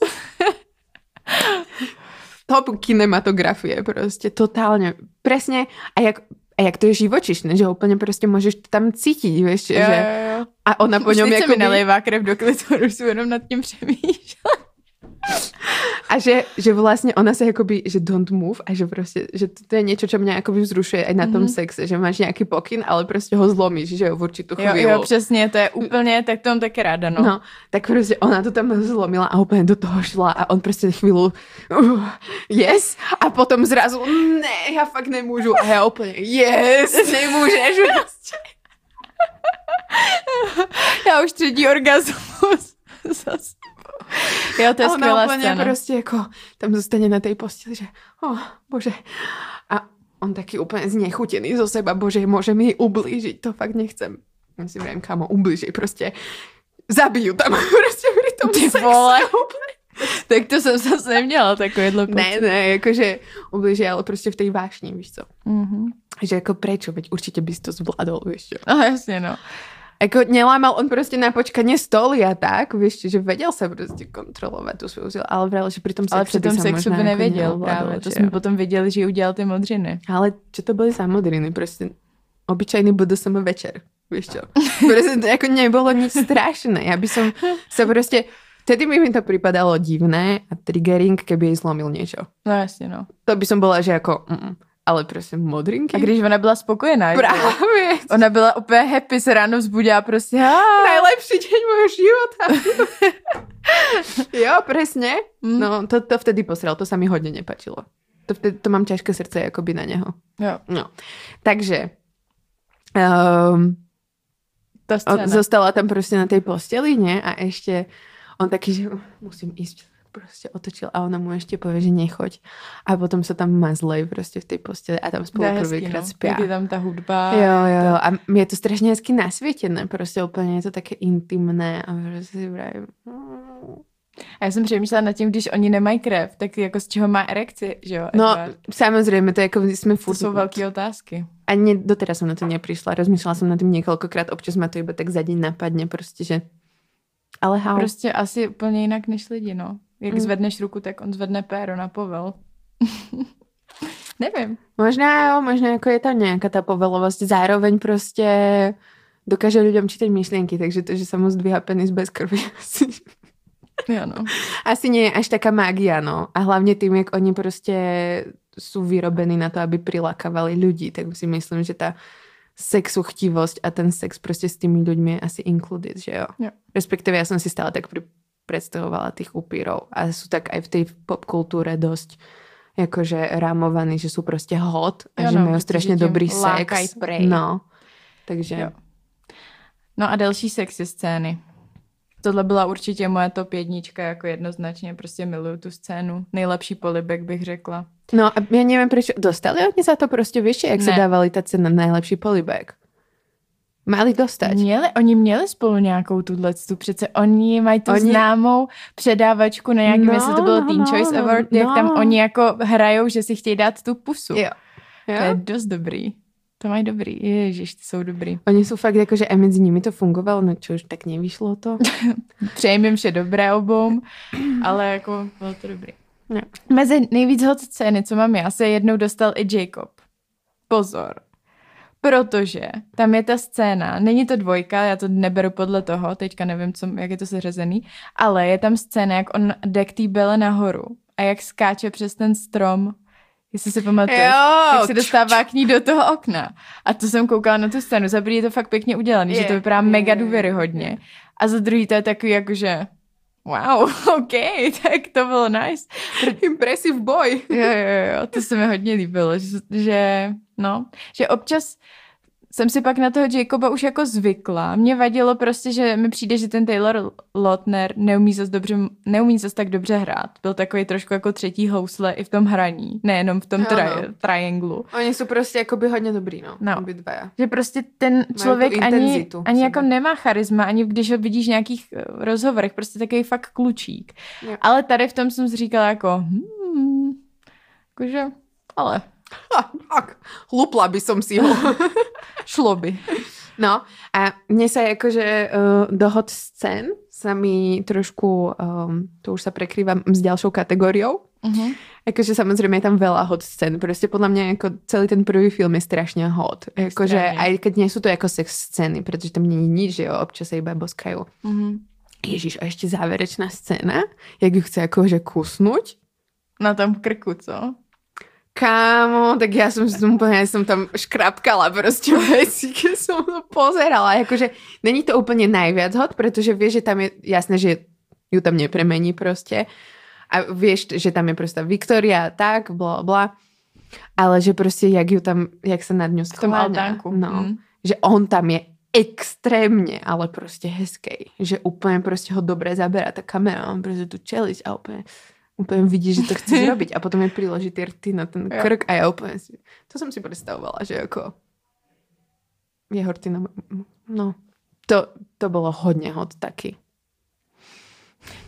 Top kinematografie prostě, totálně. Presně. A jak, a jak to je živočišné, že úplně prostě můžeš to tam cítit, víš, Jo, že... jo, jo. A ona po něm jako mi nalévá krev do klitorusu, jenom nad tím přemýšlím. A že, že vlastně ona se jakoby, že don't move a že prostě, že to, to je něco, co mě jakoby vzrušuje i na tom Mhm. sexe, že máš nějaký pokyn, ale prostě ho zlomíš, že jo, v určitou Jo, chvíli. jo, přesně, to je úplně, tak to mám také ráda, no. No, tak prostě ona to tam zlomila a úplně do toho šla a on prostě chvíli uh, yes a potom zrazu ne, já fakt nemůžu a já úplně yes, nemůžeš. Já už třetí orgasmus. Zas. Jo, to je a ona skvělá úplně scéna. prostě jako tam zůstane na té posteli, že oh, bože. A on taky úplně znechutěný zo seba, bože, může mi ublížit, to fakt nechcem. Já si vrajím, kámo, ublížej, prostě zabiju tam prostě při tom Ty sexu. vole. Tak to jsem zase neměla takovýhle pocit. Ne, ne, jakože ublížej, ale prostě v té vášni, víš co. Mhm. Že jako prečo, veď určitě bys to zvládol, víš čo. No jasně, no. Jako nelámal on prostě na počkanie stoly a tak, víš, že vedel se prostě kontrolovat tu svou sílu, ale vrál, že při tom Ale sexu při tom by sa sexu možná by jako nevěděl neovládal, právě. To jsme potom viděli, že udělal ty modřiny. Ale čo to byly za modriny, prostě obyčajný BDSM večer, víš čo. Prostě to jako nebylo nic strašné, já by som sa prostě, vtedy by mi to připadalo divné a triggering, keby jej zlomil niečo. No jasně, no. To by som bola, že jako, mm, ale prostě modrinky. A když ona byla spokojená? Právě. ona byla úplně happy, se ráno vzbudila prostě. "Á." Najlepší deň môjho života. jo, presne. Mm. No, to, to vtedy posral, to sa mi hodne nepačilo. To, vtedy, to mám ťažké srdce jakoby na neho. Jo, No, takže um, ta scéna. zostala tam prostě na tej posteli, ne? A ešte on taký, že musím ísť prostě otočil a ona mu ještě povie, že nechoď. A potom se tam mazlej prostě v té posteli a tam To spolu prvýkrát no. Jak je tam ta hudba. Jo, jo, jo. A je to strašně hezky nasvětěné, prostě úplně je to také intimné a prostě si vrajím. A já jsem přemýšlela nad tím, když oni nemají krev, tak jako z čeho má erekci, že jo? No, Edward? samozřejmě, to je jako jsme to furt... jsou velké otázky. Ani doteraz jsem na to neprišla. Rozmýšlela jsem nad tím několikrát, občas ma to iba tak za deň napadne, prostě, že... Ale how? Prostě asi úplně jinak než lidi, no. Jak Mm. zvedneš ruku, tak on zvedne péro na povel. Nevím. Možná jo, možná jako je tam nějaká ta povelovost. Zároveň prostě dokáže lidem čítat myšlenky, takže to, že sa mu zdvíha penis bez krvi, asi, Jo, no. asi nie je až taká mágia, no. A hlavně tím, jak oni prostě sú vyrobení na to, aby prilákavali ľudí, tak si myslím, že ta sexuchtivosť a ten sex prostě s tými ľuďmi je asi included, že jo? Jo. Respektive ja som si stále tak predstavovala tých upírov a sú tak aj v tej popkultúre dosť jakože rámovaní, že sú prostě hot a Jo, že no, majú tím dobrý sex. prej. No, takže Jo. No a další sexy scény. Tohle byla určitě moje top jednička, jako jednoznačně, prostě miluju tu scénu. Nejlepší polibek bych řekla. No a ja neviem prečo, dostali oni za to prostě, vieš, jak Ne. dávali tá cena najlepší polibek? Mali dostať. Měli, oni měli spolu nějakou tuhle tu, přece oni mají tu Oni- známou předávačku na nějakým, No, no, jestli to bylo no, Teen no, Choice no, Award, jak no. tam oni jako hrajou, že si chtějí dát tu pusu. Jo. To je dost dobrý. To mají dobrý. Ježiš, ty jsou dobrý. Oni sú fakt jako, že aj medzi nimi to fungovalo, no čo už tak nevyšlo to. Přeji jim vše dobré obou, ale jako bylo to dobrý. Jo. Mezi nejvíc hot scény, co mám já, se jednou dostal i Jacob. Pozor. Protože tam je ta scéna, není to dvojka, já to neberu podle toho, teďka nevím, co, jak je to seřazený, ale je tam scéna, jak on jde k té bele nahoru a jak skáče přes ten strom, jestli si pamatuješ, Jo. jak se dostává k ní do toho okna. A to jsem koukala na tu scénu, za první je to fakt pěkně udělaný, Je, že to vypadá je, mega je, je, důvěryhodně. A za druhý to je takový jakože, wow, OK, tak to bylo nice. Impressive boy. Jo, jo, jo, to se mi hodně líbilo, že, že no, že občas jsem si pak na toho Jacoba už jako zvykla. Mě vadilo prostě, že mi přijde, že ten Taylor Lautner neumí zas, dobře, neumí zas tak dobře hrát. Byl takový trošku jako třetí housle i v tom hraní, nejenom v tom Ano. tri- trianglu. Oni sú prostě jakoby hodně dobrý, no. No. Obidvaja. Že prostě ten člověk ani, ani jako nemá charisma, ani když ho vidíš v nějakých eh, rozhovorech, prostě takový fakt klučík. Jo. Ale tady v tom jsem si říkala jako, hmm, jakože, ale Ha, tak, hlupla by som si ho. šlo by. No a mne sa akože uh, do hot scén sa mi trošku, um, to už sa prekrývam s ďalšou kategóriou. Uh-huh. Akože samozrejme je tam veľa hot scén. Proste podľa mňa ako celý ten prvý film je strašne hot. Akože aj keď nie sú to ako sex scény, pretože tam nie je nič, že jo, občas sa iba boskajú. Uh-huh. Ježiš, a ešte záverečná scéna, jak ju chce akože kusnúť. Na tom krku, co? Kámo, tak ja som, som úplne, ja som tam škrapkala proste veci, keď som to pozerala. Akože není to úplne najviac hot, pretože vieš, že tam je jasné, že ju tam nepremení proste. A vieš, že tam je proste Viktoria tak, bla bla. Ale že proste, jak ju tam, jak sa nad tom skláňa. No. Mm. Že on tam je extrémne, ale proste hezkej. Že úplne proste ho dobre zaberá tá kamera, on proste tu čeliť a úplne, úplne vidí, že to chce zrobiť a potom je priloží tie rty na ten Jo. krk a ja úplne si, to som si predstavovala, že ako jeho rty na... No, to, to bolo hodně hot taky.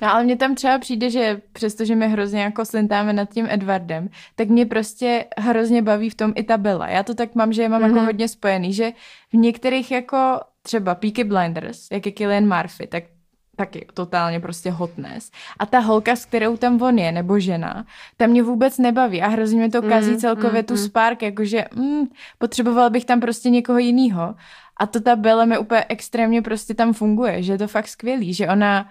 No ale mně tam třeba přijde, že přestože my hrozně jako slintáme nad tím Edwardem, tak mě prostě hrozně baví v tom i ta Bella. Já to tak mám, že je mám mm-hmm. jako Mhm. hodně spojený, že v některých jako třeba Peaky Blinders, jak je Killian Murphy, tak taky totálně prostě hotness. A ta holka, s kterou tam on je, nebo žena, ta mě vůbec nebaví a hrozně mi to kazí Mm, celkově mm, tu mm. spark, jakože mm, potřeboval bych tam prostě někoho jiného. A to ta Bella mi úplně extrémně prostě tam funguje, že je to fakt skvělý, že ona,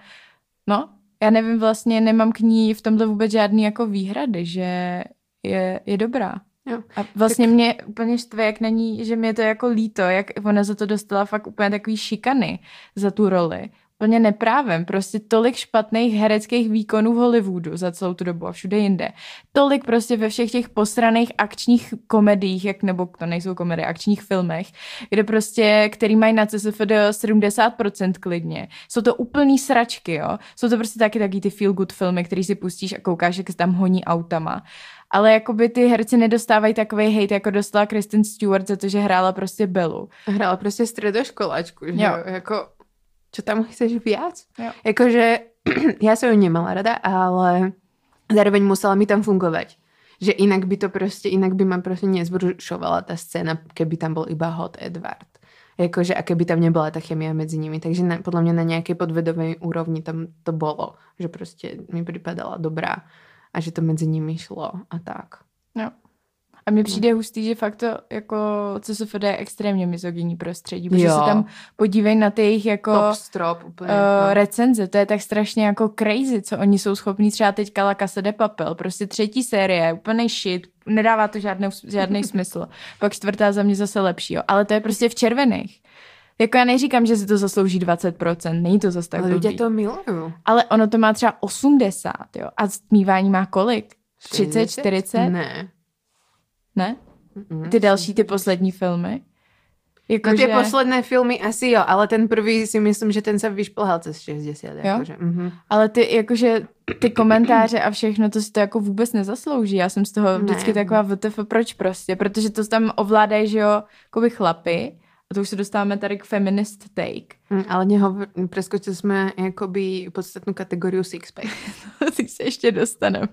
no, já nevím vlastně, nemám k ní v tomhle vůbec žádný jako výhrady, že je, je dobrá. Jo. A vlastně tak... mě úplně štve, jak na ní, že mi je to jako líto, jak ona za to dostala fakt úplně takový šikany za tu roli. Úplně neprávem, prostě tolik špatných hereckých výkonů v Hollywoodu za celou tu dobu a všude jinde. Tolik prostě ve všech těch posraných akčních komediích, jak nebo to nejsou komedie, akčních filmech, kde prostě, který mají na CSFD 70% klidně. Jsou to úplný sračky, jo. Jsou to prostě taky taky ty feel good filmy, který si pustíš a koukáš, jak se tam honí autama. Ale jakoby ty herci nedostávají takový hate, jako dostala Kristen Stewart za to, že hrála prostě Belu. Hrala prostě stredoškolačku, že Jo. jo. Jako, čo tam chceš viac? Jo. Jakože, ja som ju nemala rada, ale zároveň musela mi tam fungovať. Že inak by to proste, inak by ma proste nezvrušovala tá scéna, keby tam bol iba hot Edward. Jakože, a keby tam nebola tá chemia medzi nimi. Takže na, podľa mňa na nejakej podvedovej úrovni tam to bolo. Že proste mi pripadala dobrá a že to medzi nimi šlo a tak. Jo. A mně přijde hustý, že fakt to jako CSFD je extrémně mizogyní prostředí, protože Jo. se tam podívej na ty jejich jako Top strop úplně. uh, no. recenze, to je tak strašně jako crazy, co oni jsou schopní třeba teďka La Casa de Papel, prostě třetí série, úplný shit, nedává to žádný, žádný smysl. Pak čtvrtá za mě zase lepší, jo. ale to je prostě v červených. Jako já neříkám, že si to zaslouží 20%, není to zase tak Ale blbý. to milujú. Ale ono to má třeba 80, jo, a stmívání má kolik? 30, 60? 40? Ne. Ne? Ty další, ty poslední filmy? Jako, No tie že- posledné filmy asi jo, ale ten prvý si myslím, že ten sa vyšplhal cez 60. Jo? Jakože, mhm. Ale ty, jakože ty komentáře a všechno, to si to jako vůbec nezaslouží. Já jsem z toho vždycky Ne. taková WTF, proč prostě? Protože to tam ovládají, že jo, jakoby chlapy A to už se dostáváme tady k feminist take. Mm, ale nehovor, preskočili jsme jakoby podstatnou kategoriu sixpack. Teď se ještě dostaneme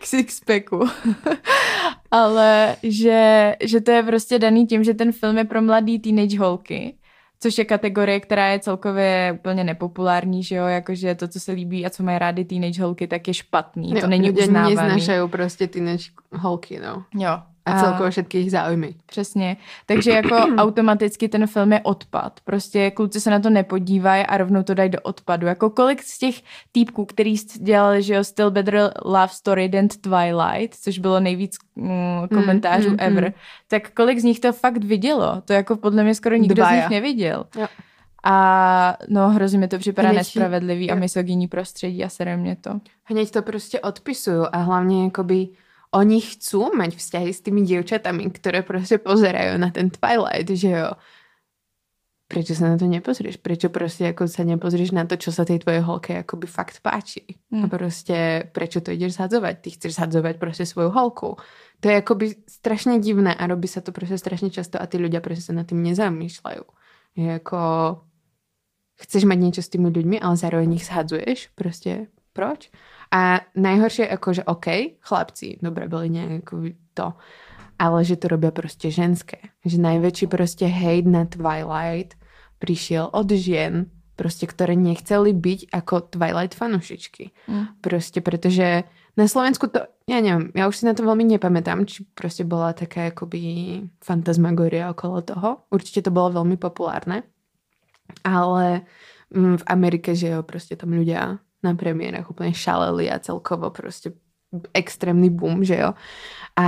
k sixpacku. ale že, že to je prostě daný tím, že ten film je pro mladý teenage holky což je kategorie, která je celkově úplně nepopulární, že jo, jakože to, co se líbí a co mají rády teenage holky, tak je špatný, jo, to není uznávaný. Lidé prostě teenage holky, no. Jo, a celkově všetky jejich záujmy. Přesně. Takže jako automaticky ten film je odpad. Prostě kluci se na to nepodívají a rovnou to dají do odpadu. Jako kolik z těch týpků, který dělali, že jo, Still Better Love Story than Twilight, což bylo nejvíc mm, komentářů mm, mm, ever, mm. tak kolik z nich to fakt vidělo? To jako podle mě skoro nikdo Dvaja. z nich neviděl. Jo. A no, hrozně mi to připadá Hneď nespravedlivý a misogyní prostředí a sere mě to. Hneď to prostě odpisuju a hlavně jakoby oni chcú mať vzťahy s tými dievčatami, ktoré proste pozerajú na ten Twilight, že jo. Prečo sa na to nepozrieš? Prečo proste ako sa nepozrieš na to, čo sa tej tvojej holke akoby fakt páči? Mm. A proste prečo to ideš zhadzovať? Ty chceš zhadzovať proste svoju holku. To je akoby strašne divné a robí sa to proste strašne často a tí ľudia proste sa nad tým nezamýšľajú. Je ako chceš mať niečo s tými ľuďmi, ale zároveň ich zhadzuješ. Proste proč? A najhoršie ako, že OK, chlapci, dobre, boli nejako to, ale že to robia proste ženské. Že najväčší proste hate na Twilight prišiel od žien, proste, ktoré nechceli byť ako Twilight fanušičky. Mm. Proste, pretože na Slovensku to, ja neviem, ja už si na to veľmi nepamätám, či proste bola taká akoby fantasmagoria okolo toho. Určite to bolo veľmi populárne. Ale mm, v Amerike, že jo, proste tam ľudia na premiérach úplne šaleli a celkovo proste extrémny boom, že jo. A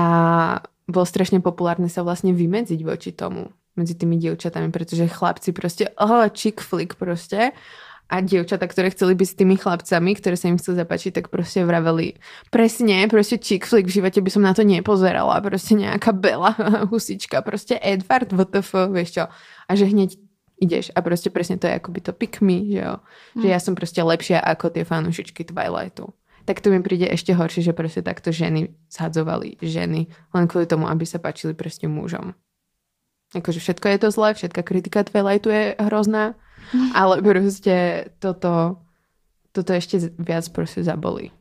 bolo strašne populárne sa vlastne vymedziť voči tomu medzi tými dievčatami, pretože chlapci proste, oh, chick flick proste a dievčata, ktoré chceli byť s tými chlapcami, ktoré sa im chceli zapáčiť, tak proste vraveli presne, proste chick flick, v živote by som na to nepozerala, proste nejaká Bela husička, proste Edward, WTF, vieš čo. A že hneď ideš a proste presne to je akoby to pick me, že jo. Mm. Že ja som proste lepšia ako tie fanúšičky Twilightu. Tak to mi príde ešte horšie, že proste takto ženy zhadzovali ženy len kvôli tomu, aby sa páčili proste mužom. Akože všetko je to zlé, všetká kritika Twilightu je hrozná, mm. ale proste toto, toto ešte viac proste zabolí.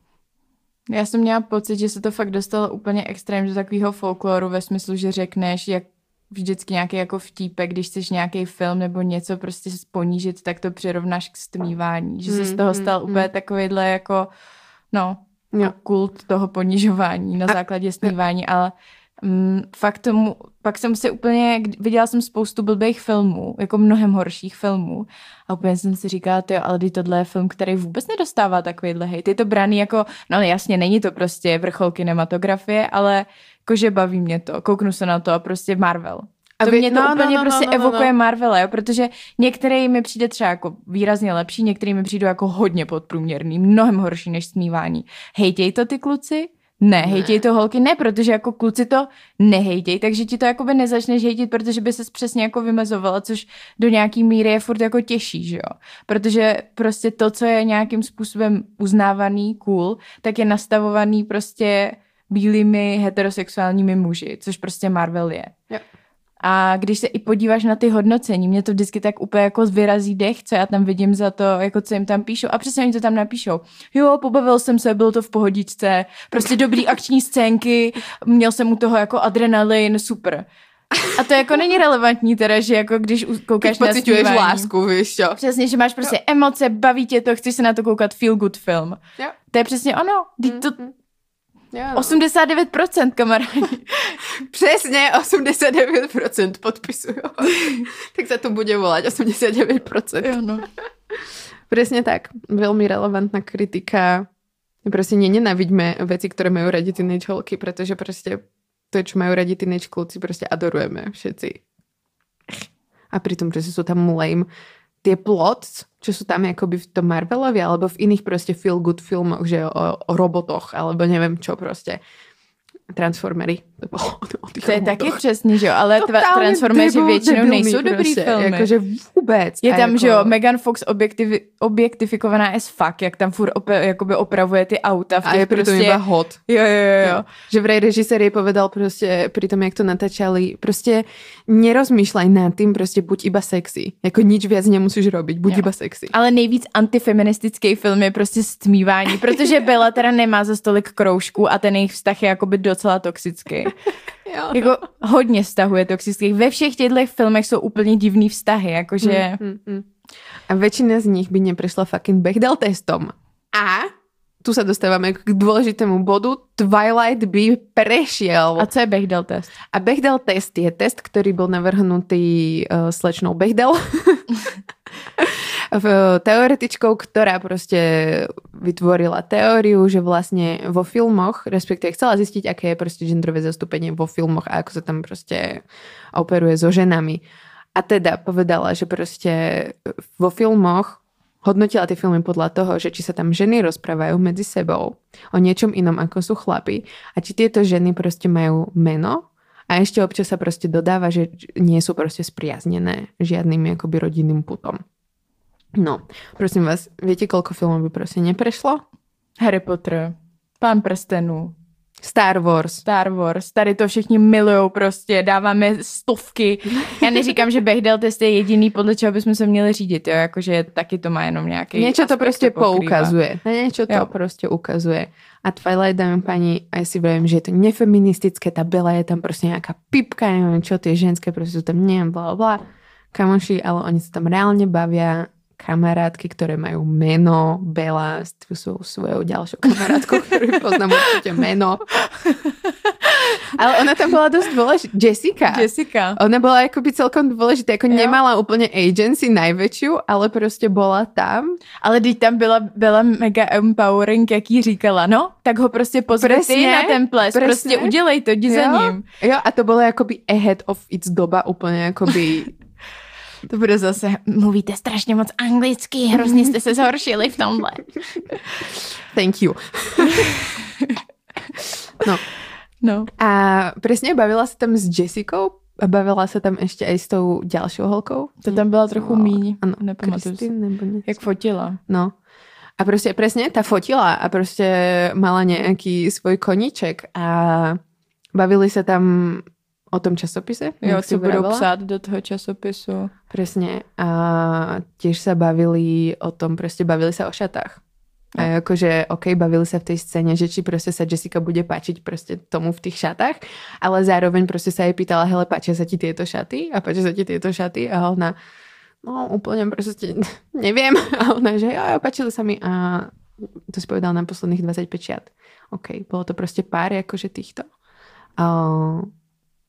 Já jsem měla pocit, že se to fakt dostalo úplně extrém do takového folkloru ve smyslu, že řekneš, jak vždycky nějaký jako vtípek, když chceš nějaký film nebo něco prostě ponížit, tak to přirovnáš k stmívání. Že se z toho hmm, stal hmm, úplně hmm. takovýhle jako, no, jo. kult toho ponižování na základě stmívání, ale um, fakt tomu, pak jsem si úplně, viděla jsem spoustu blbých filmů, jako mnohem horších filmů a úplně jsem si říkala, ty, ale tohle je film, který vůbec nedostává takovýhle hejt. Je to braný jako, no jasně, není to prostě vrchol kinematografie, ale jakože baví mě to, kouknu se na to a prostě Marvel. A to vy, mě to no, no úplně no, no, prostě no, no, evokuje no. Marvel, jo, protože některý mi přijde třeba jako výrazně lepší, některý mi přijde jako hodně podprůměrný, mnohem horší než smívání. Hejtěj to ty kluci? Ne, ne, hejtěj to holky, ne, protože jako kluci to nehejtěj, takže ti to jakoby nezačneš hejtit, protože by ses přesně jako vymezovala, což do nějaký míry je furt jako těžší, že jo. Protože prostě to, co je nějakým způsobem uznávaný, cool, tak je nastavovaný prostě bílými heterosexuálními muži, což prostě Marvel je. Jo. A když se i podíváš na ty hodnocení, mě to vždycky tak úplně jako vyrazí dech, co já tam vidím za to, jako co jim tam píšou. A přesně oni to tam napíšou. Jo, pobavil jsem se, bylo to v pohodičce, prostě dobrý akční scénky, měl jsem u toho jako adrenalin, super. A to jako není relevantní teda, že jako když koukáš na zpívání. lásku, víš čo. Přesně, že máš prostě jo. emoce, baví tě to, chceš se na to koukat, feel good film. Jo. To je přesně ono. To, mm-hmm. Jo, no. 89% kamarádi. Přesně 89% podpisujú. tak sa to bude volať 89%. Jo, no. Presne tak. Veľmi relevantná kritika. Proste nenenávidíme veci, ktoré majú radi teenage holky, pretože proste to, čo majú radi teenage kluci, proste adorujeme všetci. A pritom proste sú tam lame tie plots, čo sú tam akoby v tom Marvelovi alebo v iných proste feel good filmoch, že o, o robotoch alebo neviem čo proste. Transformery. To, bylo o těch To je taky přesně, že jo, ale tva, Transformeři většinou debilní nejsou dobrý prostě, filmy. Jakože vůbec. Je A tam, jako, že jo, Megan Fox objektivi, objektifikovaná as fuck, jak tam furt op, jakoby opravuje ty auta v A těch je pritom prostě... iba hot. Jo, jo, jo, jo. Že vraj režisér jej povedal prostě pri tom, jak to natáčali, prostě nerozmýšľaj nad tým, prostě buď iba sexy. Jako nič viac nemusíš robiť, buď Jo. iba sexy. Ale nejvíc antifeministický film je prostě stmívání, protože Bella teda nemá za stolik kroužků a ten jejich vztah je jakoby docela toxický. Jo. Jako hodně vztahuje toxických. Ve všech těchto filmech jsou úplně divný vztahy, jakože... Mm, mm. A väčšina z nich by neprešla fucking Bechdel testom. A tu sa dostávame k dôležitému bodu. Twilight by prešiel. A co je Bechdel test? A Bechdel test je test, ktorý bol navrhnutý uh, slečnou Bechdel. v teoretičkou, ktorá proste vytvorila teóriu, že vlastne vo filmoch, respektíve chcela zistiť, aké je proste genderové zastúpenie vo filmoch a ako sa tam proste operuje so ženami. A teda povedala, že proste vo filmoch hodnotila tie filmy podľa toho, že či sa tam ženy rozprávajú medzi sebou o niečom inom, ako sú chlapi a či tieto ženy proste majú meno a ešte občas sa proste dodáva, že nie sú proste spriaznené žiadnym akoby rodinným putom. No, prosím vás, viete, koľko filmov by proste neprešlo? Harry Potter, Pán prstenů, Star Wars. Star Wars, tady to všichni milujou prostě, dáváme stovky. Já neříkám, že Bechdel test je jediný, podle čeho bychom se měli řídit, jo, jakože taky to má jenom nějaký Niečo to aspekt proste pokrývá. poukazuje. Na niečo to Jo. proste ukazuje. A Twilight, dámy pani, aj si vravím, že je to nefeministické, tá Bela je tam proste nejaká pipka, neviem čo, tie ženské proste sú tam, neviem, bla, bla. Kamoši, ale oni sa tam reálne bavia kamarátky, ktoré majú meno, Bela s svojou, svojou ďalšou kamarátkou, ktorú poznám určite meno. Ale ona tam bola dosť dôležitá. Jessica. Jessica. Ona bola akoby celkom dôležitá, ako Jo. nemala úplne agency najväčšiu, ale proste bola tam. Ale když tam byla, byla mega empowering, jak jí říkala, no, tak ho prostě pozve na ten ples, presně. prostě udělej to, jdi za Jo. ním. Jo, a to bolo akoby ahead of its doba, úplne akoby... To bude zase, mluvíte strašně moc anglicky, hrozně jste se zhoršili v tomhle. Thank you. no. No. A presne bavila sa tam s Jessicou a bavila sa tam ešte aj s tou ďalšou holkou. To tam byla trochu míň, Ano, nepamatuju si. Kristin, nebo ne. Jak fotila. No. A proste presne tá fotila a proste mala nejaký svoj koníček a bavili sa tam o tom časopise. Jo, co budou psát do toho časopisu. Presne. A tiež sa bavili o tom, proste bavili sa o šatách. A akože, OK, bavili sa v tej scéne, že či proste sa Jessica bude páčiť proste tomu v tých šatách, ale zároveň proste sa jej pýtala, hele, páčia sa ti tieto šaty? A páčia sa ti tieto šaty? A ona, no úplne proste neviem. A ona, že jo, jo, páčili sa mi. A to si povedal na posledných 25 šiat. OK, bolo to proste pár akože týchto. Uh,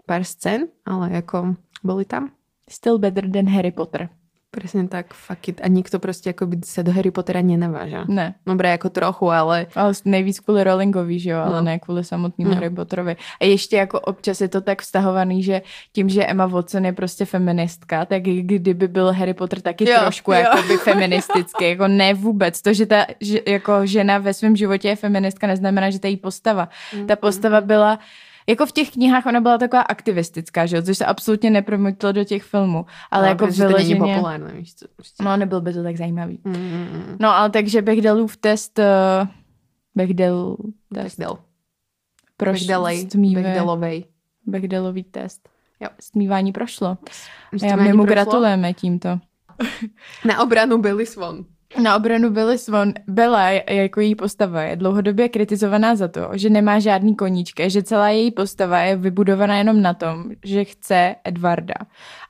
pár scén, ale ako boli tam. Still better than Harry Potter. Presne tak, fuck it. A nikto proste akoby sa do Harry Pottera nenaváža. Ne, Dobre, ako trochu, ale ale nejvíc kvůli Rowlingovi, že jo, ale No. ne kvůli samotnému No. Harry Potterovi. A ještě jako občas je to tak vztahovaný, že tím, že Emma Watson je prostě feministka, tak kdyby byl Harry Potter taky Jo, trošku jo. jakoby feministický, jako ne vůbec. To, že ta že, jako žena ve svém životě je feministka, neznamená, že ta její postava. Mm, Ta postava byla jako v těch knihách ona byla taková aktivistická, že jo, což se absolutně nepromítlo do těch filmů. Ale jako pretože to není vyloženě... populárne. víš co, prostě. No, nebyl by to tak zajímavý. Mm, mm, mm. No, ale takže Bechdellův test, uh, Bechdel test Bechdel. proš, Bechdelej. stmíve, Bechdelovej. Bechdellův test. Jo. Stmívání prošlo. A já Stmívání my mu prošlo? gratulujeme tímto. Na obranu Billy Swan. Na obranu Billy Swan, Bella, jako její postava, je dlouhodobě kritizovaná za to, že nemá žádný koníčky, že celá její postava je vybudovaná jenom na tom, že chce Edvarda.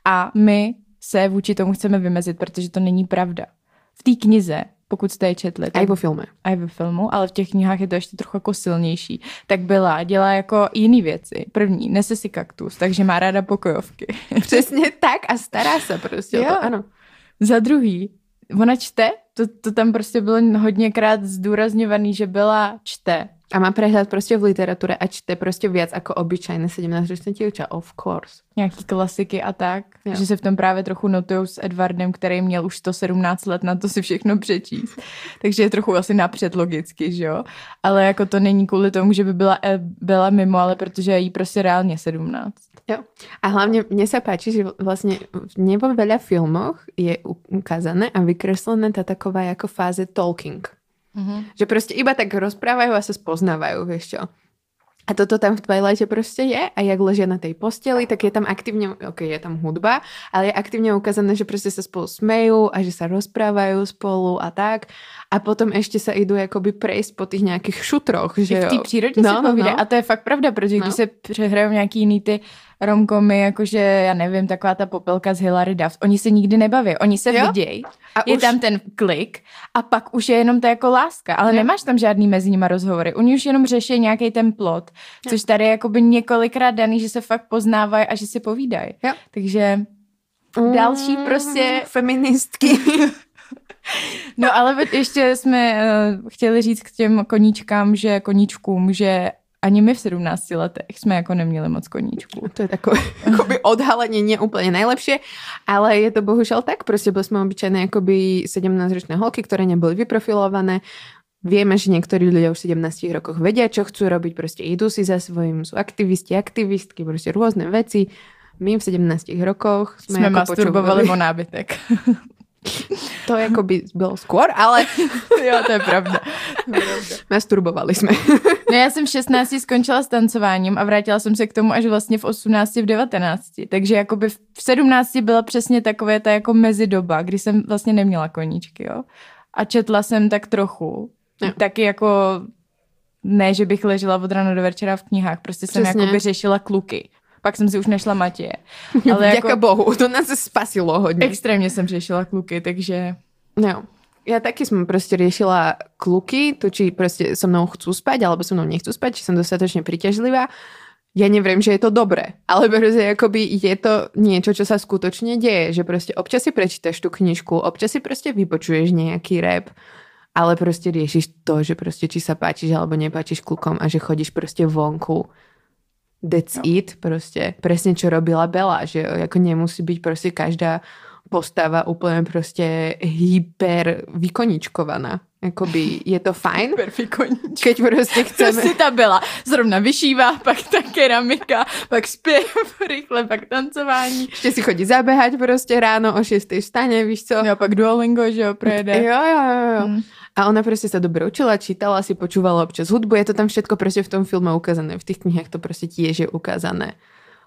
A my se vůči tomu chceme vymezit, protože to není pravda. V té knize, pokud jste je četli, tak Aj vo filme. a i ve filmu, ale v těch knihách je to ještě trochu jako silnější. Tak byla, dělá jako jiný věci. První, nese si kaktus, takže má ráda pokojovky. Přesně tak a stará se prostě o Jo. to. Ano. Za druhý, ona čte, to, to tam prostě bylo hodněkrát zdůrazňovaný, že byla čte. A má prehľad prostě v literatúre a čte prostě viac ako obyčajné 17-ročné dievča, of course. Nějaký klasiky a tak. Jo. Že se v tom právě trochu notují s Edwardem, který měl už 117 let na to si všechno přečíst. Takže je trochu asi napřed logicky, že jo? Ale jako to není kvůli tomu, že by byla, eh, byla mimo, ale protože je jí prostě reálně 17. Jo. A hlavne mne sa páči, že vlastne v nebo veľa filmoch je ukázané a vykreslené tá taková jako fáze talking. Mhm. Že prostě iba tak rozprávajú a sa spoznávajú, vieš čo. A toto tam v Twilighte prostě je a jak ležia na tej posteli, tak je tam aktívne, ok, je tam hudba, ale je aktívne ukázané, že prostě sa spolu smejú a že sa rozprávajú spolu a tak. A potom ešte sa idú jakoby prejsť po tých nejakých šutroch, že I v té přírodě No, no, no, se povídá. no. A to je fakt pravda, protože když No. se přehrajou nějaký jiný ty romkomy, jakože, já nevím, taková ta popelka z Hilary Duff, oni se nikdy nebaví, oni se Jo? vidějí, A je už- tam ten klik a pak už je jenom to jako láska, ale Jo. nemáš tam žádný mezi nimi rozhovory. Oni už jenom řeší nějaký ten plot, což tady je jakoby několikrát daný, že se fakt poznávají a že si povídají. Jo. Takže další prostě Feministky. No ale ještě jsme uh, chtěli říct k těm koníčkám, že koníčkům, že ani my v 17 letech jsme jako neměli moc koníčků. To je takové akoby odhalenie nie úplne najlepšie, ale je to bohužiaľ tak. Proste boli sme obyčajné akoby 17-ročné holky, ktoré neboli vyprofilované. Vieme, že niektorí ľudia už v 17 rokoch vedia, čo chcú robiť, proste idú si za svojím, sú aktivisti, aktivistky, proste rôzne veci. My v 17 rokoch sme, Jsme ako masturbovali o nábytek. To jako by bylo skôr, ale jo, to je pravda. masturbovali jsme. No já jsem v 16 skončila s tancováním a vrátila jsem se k tomu až vlastně v 18, v 19. Takže jakoby v 17 byla přesně takové ta jako mezidoba, kdy jsem vlastně neměla koníčky, jo. A četla jsem tak trochu. Jo. Taky jako ne, že bych ležela od rána do večera v knihách, prostě jsem Přesně. jakoby řešila kluky. Pak jsem si už našla Matěje. Ale Ďaká jako Bohu, to nás spasilo hodně. extrémně jsem řešila kluky, takže No. Ja taky som proste riešila kluky, to či proste so mnou chcú spať, alebo so mnou nechcú spať, či som dostatočne príťažlivá. Ja neviem, že je to dobré, ale proste akoby je to niečo, čo sa skutočne deje, že proste občas si prečítaš tú knižku, občas si proste vypočuješ nejaký rap, ale proste riešiš to, že proste či sa páčiš alebo nepáčiš klukom a že chodíš proste vonku. That's Jo. it, proste. Presne, čo robila Bela, že ako nemusí byť proste každá postava úplne proste hyper vykoničkovaná. Jakoby je to fajn, keď proste chceme... Prostě ta byla zrovna vyšívá, pak ta keramika, pak zpěv, rychle, pak tancování. Ešte si chodí zabehať proste ráno o 6. vstane, víš co? Jo, pak Duolingo, že jo, projede. Jo, jo, jo, jo. Mm. A ona proste sa dobre učila, čítala si, počúvala občas hudbu, je to tam všetko proste v tom filme ukázané, v tých knihách to proste tiež je ukázané.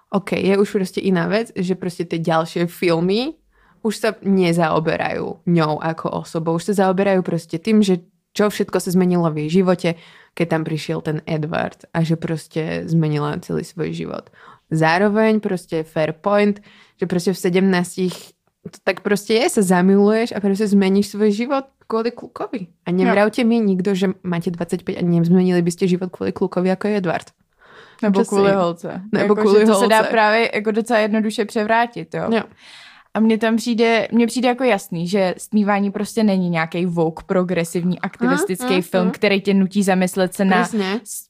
OK, je už proste iná vec, že proste tie ďalšie filmy už sa nezaoberajú ňou ako osobou, už sa zaoberajú proste tým, že čo všetko sa zmenilo v jej živote, keď tam prišiel ten Edward a že proste zmenila celý svoj život. Zároveň proste fair point, že proste v 17 to tak proste je, sa zamiluješ a proste zmeníš svoj život kvôli klukovi. A nevravte mi nikto, že máte 25 a nezmenili by ste život kvôli klukovi, ako je Edward. Nebo Just kvůli holce. Nebo jako, kvůli to se dá právě jako docela jednoduše převrátit, jo. Jo. A mně tam přijde, mně přijde jako jasný, že stmívání prostě není nějaký woke, progresivní, aktivistický mm, film, mm. který tě nutí zamyslet se na,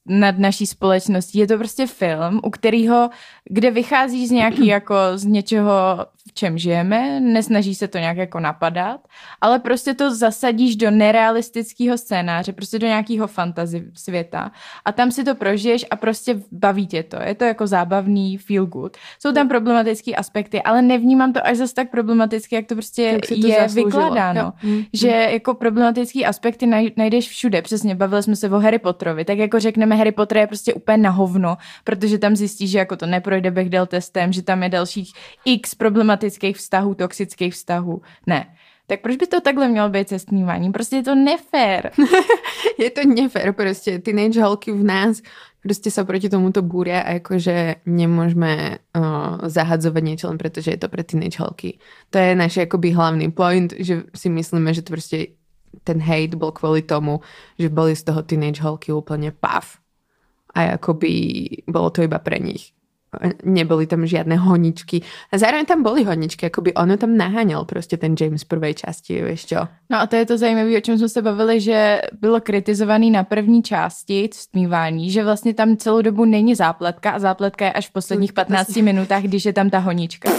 nad naší společností. Je to prostě film, u kterého, kde vychází z nějaký jako z něčeho, v čem žijeme, nesnaží se to nějak jako napadat, ale prostě to zasadíš do nerealistického scénáře, prostě do nějakého fantasy světa a tam si to prožiješ a prostě baví tě to. Je to jako zábavný, feel good. Jsou tam problematické aspekty, ale nevnímám to až zase tak problematicky, jak to prostě Jak to je zasloužilo. vykládáno. Jo. Mm, Že jako problematické aspekty naj, najdeš všude. Přesně, bavili jsme se o Harry Potterovi. Tak jako řekneme, Harry Potter je prostě úplně na hovno, protože tam zjistíš, že jako to neprojde Bechdel testem, že tam je dalších x problematických vztahů, toxických vztahů. Ne. Tak proč by to takhle mělo být se stmíváním? Prostě je to nefér. Je to nefér, proste teenage holky v nás proste sa proti tomuto búria a akože nemôžeme uh, zahadzovať niečo len je to pre teenage holky. To je náš akoby hlavný point, že si myslíme, že to proste ten hate bol kvôli tomu, že boli z toho teenage holky úplne pav. A akoby bolo to iba pre nich. Neboli tam žiadne honičky. A zároveň tam boli honičky, ako by ono tam naháňal prostě ten James v prvej časti, vieš čo? No a to je to zajímavé, o čem jsme se bavili, že bylo kritizovaný na první části stmívání, že vlastně tam celou dobu není zápletka a zápletka je až v posledních 15 minutách, když je tam ta honička.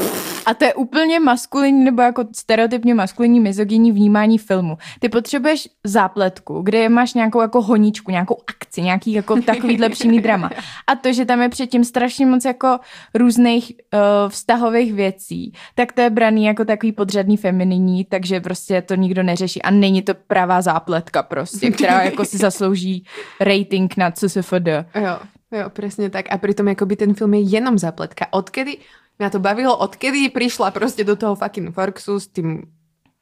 A to je úplně maskulinní nebo jako stereotypně maskulinní mizogyní vnímání filmu. Ty potřebuješ zápletku, kde máš nějakou jako honičku, nějakou akci, nějaký jako takovýhle přímý drama. A to, že tam je předtím strašně moc jako různých uh, vztahových věcí, tak to je braný jako takový podřadný femininní, takže prostě to nikdo neřeší a není to pravá zápletka prostě, která jako si zaslouží rating na CSFD. Jo, jo, presne tak. A pritom akoby ten film je jenom zapletka. Odkedy Mňa to bavilo, odkedy prišla prostě do toho fucking Forksu s tým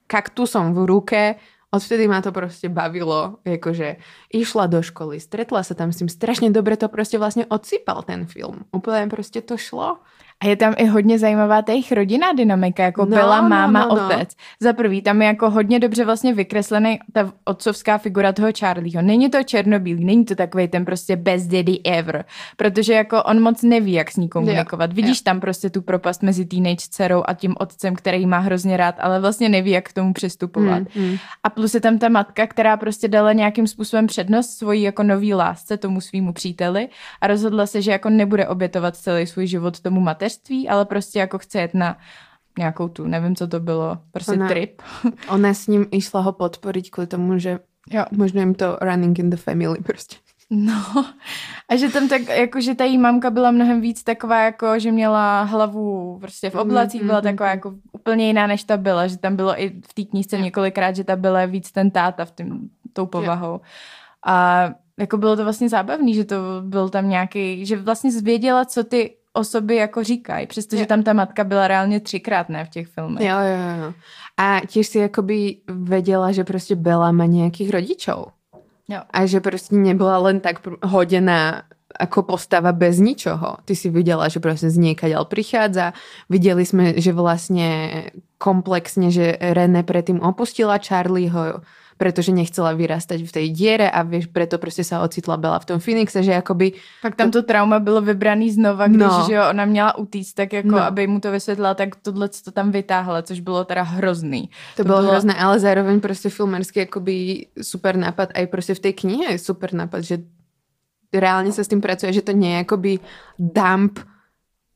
kaktusom v ruke, odvtedy ma to prostě bavilo, jakože išla do školy, stretla sa tam s tým, strašně dobre to prostě vlastně odsypal ten film. Úplně prostě to šlo. A je tam i hodně zajímavá ta jejich rodinná dynamika, jako no, byla no, máma, no, no, otec. Za prvý, tam je jako hodně dobře vlastně vykreslený ta otcovská figura toho Charlieho. Není to černobílý, není to takový ten prostě best daddy ever, protože jako on moc neví, jak s ní komunikovat. Jo, Vidíš jo. tam prostě tu propast mezi teenage dcerou a tím otcem, který má hrozně rád, ale vlastně neví, jak k tomu přistupovat. Hmm, hmm. A plus je tam ta matka, která prostě dala nějakým způsobem přednost svojí jako nový lásce tomu svýmu příteli a rozhodla se, že jako nebude obětovat celý svůj život tomu mateř mateřství, ale prostě jako chce jet na nějakou tu, nevím, co to bylo, prostě ona, trip. Ona s ním išla ho podporit kvůli tomu, že jo. možná jim to running in the family prostě. No, a že tam tak, jako, že ta jí mamka byla mnohem víc taková, jako, že měla hlavu prostě v oblacích, byla taková jako úplně jiná, než ta byla, že tam bylo i v té knížce několikrát, že ta byla víc ten táta v tím, tou povahou. A jako bylo to vlastně zábavný, že to byl tam nějaký, že vlastně zvěděla, co ty osoby jako říkají, přestože tam ta matka byla reálně třikrát, ne v těch filmech. Jo, jo, jo. A těž si jakoby věděla, že prostě Bela má nějakých rodičů. Jo. A že prostě nebyla len tak hodená ako postava bez ničoho. Ty si viděla, že prostě z niekaďal prichádza. Viděli jsme, že vlastně komplexně, že René predtým opustila Charlieho, pretože nechcela vyrastať v tej diere a vieš, preto prostě sa ocitla Bela v tom Phoenixe, že jakoby... Pak tam to trauma bylo vybraný znova, když no. že jo, ona měla utíct, tak jako no. aby mu to vysvětlila, tak tohle to tam vytáhla, což bylo teda hrozný. To, to bylo, bylo hrozné, ale zároveň prostě filmerský jakoby super nápad, aj prostě v té knihe je super nápad, že reálně se s tím pracuje, že to nie je jakoby dump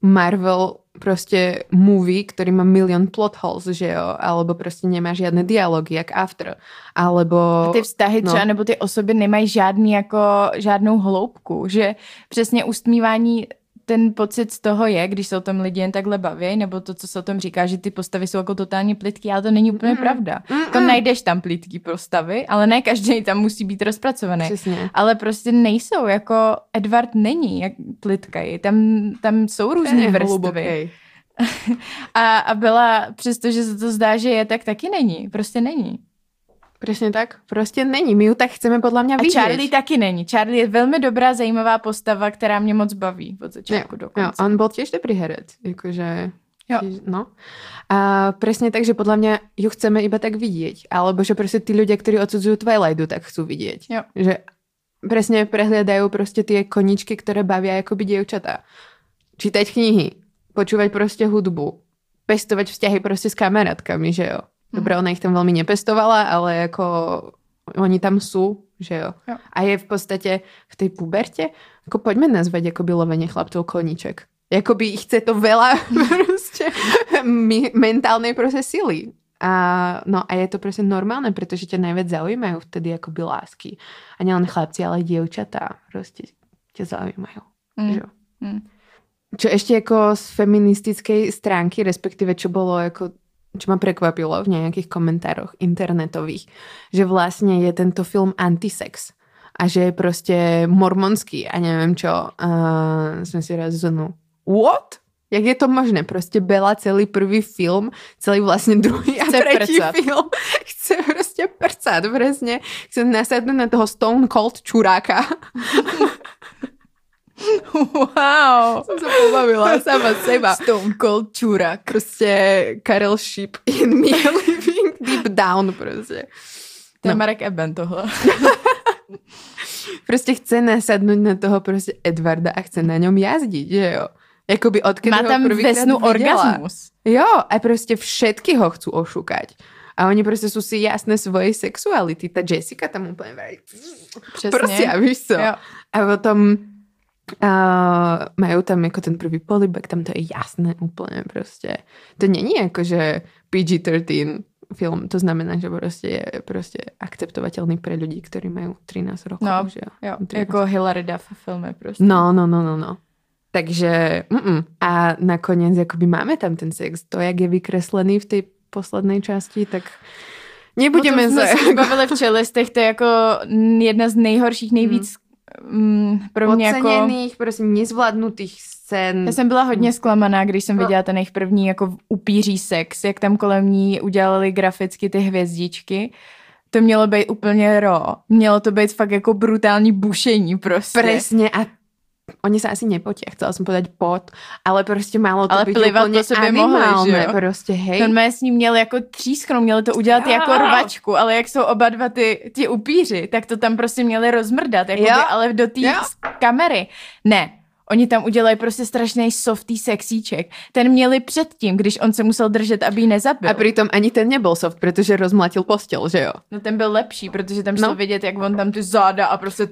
Marvel prostě movie, ktorý má milion plot holes, že jo, alebo prostě nemá žádné dialogy, jak After, alebo... A ty vztahy no. třeba, nebo ty osoby nemají žádný jako, žádnou hloubku, že přesně ustmívání ten pocit z toho je, když se o tom lidi jen takhle baví, nebo to, co se o tom říká, že ty postavy jsou jako totálně plitky, ale to není úplně mm. pravda. Mm, jako najdeš tam plitký postavy, ale ne každý tam musí být rozpracovaný. Přesně. Ale prostě nejsou, jako Edward není jak plitkaj, tam, tam jsou různé vrstvy. a, a byla, přestože se to zdá, že je, tak taky není. Prostě není. Přesně tak. Prostě není. My ju tak chceme podle mě vidět. A Charlie taky není. Charlie je velmi dobrá, zajímavá postava, která mě moc baví od začátku do konce. Jo, on byl těž dobrý herec. Jakože... Jo. No. A presne tak, že podľa mňa ju chceme iba tak vidieť. Alebo že prostě tí ľudia, ktorí odsudzujú Twilightu, tak chcú vidieť. Jo. Že presne prehliadajú prostě tie koničky, ktoré bavia akoby dievčatá. Čítať knihy, počúvať prostě hudbu, pestovať vzťahy prostě s kamarátkami, že jo. Dobre, ona ich tam veľmi nepestovala, ale jako oni tam sú, že jo. jo. A je v podstatě v tej puberte, jako pojďme nazvať by lovenie chlapcov koníček. Jakoby chce to veľa prostě mentálnej prostě sily. A, no a je to prostě normálne, protože tě najviac zaujímajú vtedy jakoby lásky. A nielen chlapci, ale i dievčatá prostě tě zaujímajú. Mm. Že? Mm. Čo ešte jako z feministickej stránky, respektíve čo bolo jako čo ma prekvapilo v nejakých komentároch internetových, že vlastne je tento film antisex a že je prostě mormonský a nevím čo. Uh, jsme si raz zonu. What? Jak je to možné? Prostě byla celý prvý film, celý vlastně druhý a chce třetí prcat. film. Chce prostě prcat, přesně. Chce nasadnout na toho Stone Cold čuráka. Wow. Jsem se pobavila sama seba. Stone Cold čurák. Prostě Karel Ship in me living deep down prostě. To je no. Marek Eben tohle. prostě chce nasadnout na toho prostě Edvarda a chce na něm jazdit, že jo. Jakoby odkedy Má tam vesnu orgasmus. Jo, a prostě všetky ho chcú ošukať. A oni prostě sú si jasné svojej sexuality. Ta Jessica tam úplně Přesně. prostě, a víš co? Jo. A potom uh, majú tam jako ten prvý polibek, tam to je jasné úplně prostě. To není jako, že PG-13 film, to znamená, že prostě je prostě akceptovatelný pre ľudí, ktorí majú 13 rokov. No, že jo? Jo, 13. jako Hilary Duff filmy prostě. No, no, no, no, no. Takže, mm-mm. a nakoniec jakoby máme tam ten sex. To, jak je vykreslený v té poslednej části, tak nebudeme o tom jsme se... bavili v čelistech, to je jako jedna z nejhorších, nejvíc mm, pro mě jako... Oceněných, prostě nezvládnutých scén. Já jsem byla hodně zklamaná, když jsem No. viděla ten jejich první jako upíří sex, jak tam kolem ní udělali graficky ty hvězdičky. To mělo být úplně ro. Mělo to být fakt jako brutální bušení prostě. Presne a oni sa asi nepotia, chcela som povedať pot, ale prostě malo to Ale byť plivat úplne po sebe mohli, že jo? prostě hej. Normálně s ním měli jako třísknout, měli to udělat Jo. jako rvačku, ale jak jsou oba dva ty, ty upíři, tak to tam prostě měli rozmrdat, jako Jo. ale do té kamery. Ne, oni tam udělají prostě strašný softý sexíček. Ten měli předtím, když on se musel držet, aby ji nezabil. A pritom ani ten nebol soft, pretože rozmlatil postel, že jo? No ten byl lepší, protože tam šlo No. vidět, jak on tam ty záda a prostě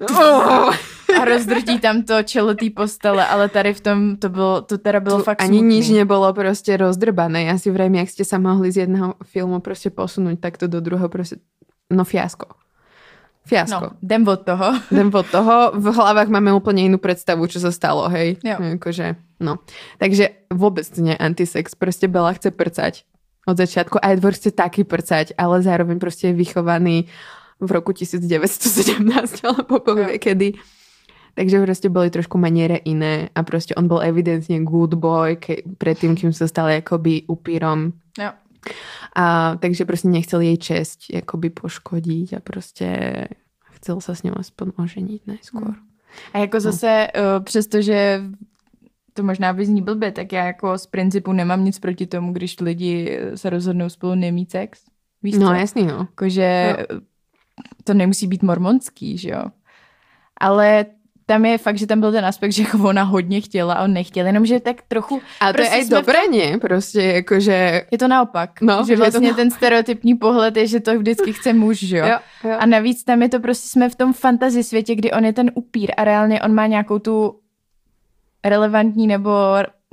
a rozdrtí tam to čelo té postele, ale tady v tom to bylo, to teda bylo Tu fakt ani smutný. nič nebolo prostě rozdrbané. Ja si vrajím, jak ste sa mohli z jedného filmu prostě posunúť takto do druhého prostě... No fiasko. Fiasko. No, jdem od toho. Jdem od toho. V hlavách máme úplně jinou představu, čo sa stalo, hej? Jo. Jakože, no. Takže vůbec nie antisex. Prostě Bella chce prcať od začiatku a Edward chce taky prcať, ale zároveň prostě je vychovaný v roku 1917 alebo povie Jo. kedy. Takže prostě boli trošku maniere iné a prostě on byl evidentně good boy ke, predtým, kým sa stal jakoby upírom. Jo. A takže prostě nechcel jej česť jakoby poškodiť a prostě chcel sa s ňou aspoň oženiť najskôr. A jako zase, no. přestože to možná vyzní blbě, tak já jako z principu nemám nic proti tomu, když lidi se rozhodnou spolu nemít sex. Víš No co? jasný, no. Jakože to nemusí být mormonský, že jo. Ale tam je fakt, že tam byl ten aspekt, že jako ona hodně chtěla a on nechtěl, jenomže tak trochu... To prostě je aj jsme v dobré, nie? Prostě jakože... Je to naopak. No, že je to vlastně ten stereotypní pohled je, že to vždycky chce muž, že jo. Jo, jo. A navíc tam je to prostě, jsme v tom fantasy světě, kdy on je ten upír a reálně on má nějakou tu relevantní nebo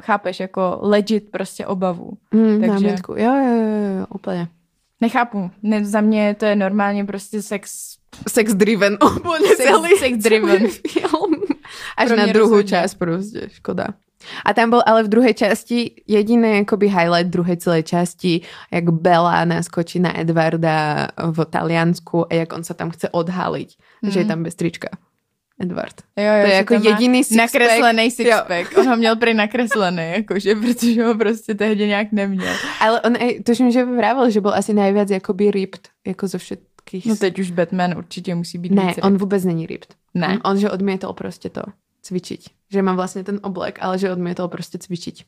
chápeš, jako legit prostě obavu. Mm, takže-. Jo, jo, jo, jo, úplně. Nechápu. Ne, za mě to je normálně prostě sex. Sex driven, úplně Sex- celý, sex driven. film. Až Pro na druhou rozhodně. část prostě, škoda. A tam byl ale v druhé části jediný jakoby highlight druhé celé části, jak Bella naskočí na Edvarda v Taliansku a jak on se tam chce odhalit, mm. že je tam bez trička. Edward. Jo, jo, To je jako jediný sixpack. Nakreslený sixpack. On ho měl prý nakreslený, jakože, protože ho prostě tehdy nějak neměl. Ale on, tuším, že vravil, že byl asi nejvíc jakoby ripped, jako ze všetkých. No teď už Batman určitě musí být ne, víc on vůbec není ripped. Ne? On, on že odmietal prostě to cvičiť. Že má vlastně ten oblek, ale že odmietal prostě cvičiť.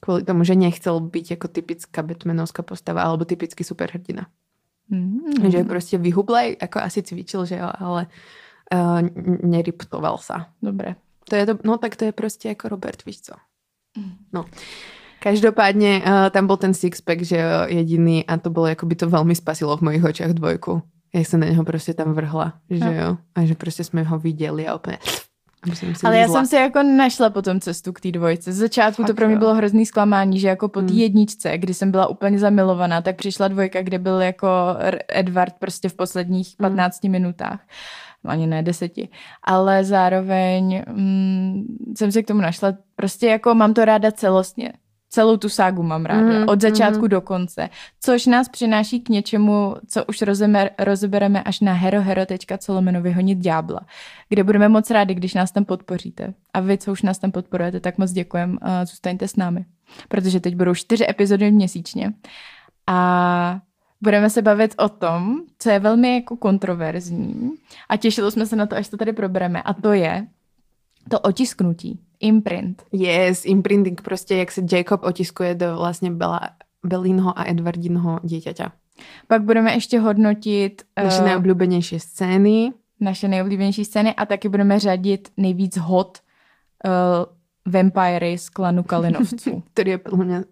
Kvůli tomu, že nechcel být jako typická Batmanovská postava alebo typický superhrdina. Mm. Že prostě vyhublej, jako asi cvičil, že jo, ale uh, neriptoval sa. Dobré. To je to, no tak to je prostě jako Robert, víš co. No. Každopádně uh, tam byl ten sixpack, že jo, jediný a to bylo, jako by to velmi spasilo v mojich očích dvojku. Jak se na něho prostě tam vrhla, že No. jo. A že prostě jsme ho viděli a úplně... jsem Ale já jsem si jako našla potom cestu k té dvojce. Z začátku to Fakt pro mě jo. bylo hrozný zklamání, že jako po té Hmm. jedničce, kdy jsem byla úplně zamilovaná, tak přišla dvojka, kde byl jako Edward prostě v posledních Hmm. 15 minutách. Ani ne deseti. Ale zároveň mm, jsem si k tomu našla, prostě jako mám to ráda celostně. Celou tu ságu mám ráda. Mhm, Od začátku mhm. do konce. Což nás přináší k něčemu, co už rozemer, rozebereme až na herohero.co lomeno vyhonit ďábla, kde budeme moc rádi, když nás tam podpoříte. A vy, co už nás tam podporujete, tak moc děkujem zůstaňte s námi. Protože teď budou čtyři epizody měsíčně. A budeme se bavit o tom, co je velmi jako kontroverzní. A těšili jsme se na to, až to tady probereme. A to je to otisknutí. Imprint. Yes, imprinting prostě, jak se Jacob otiskuje do vlastně Bella, Belinho a Edwardinho dieťaťa. Pak budeme ještě hodnotit Naše eh, nejoblíbenější scény. naše nejoblíbenější scény a taky budeme řadit nejvíc hot uh, vampiry z klanu Kalinovců. Který je podle mě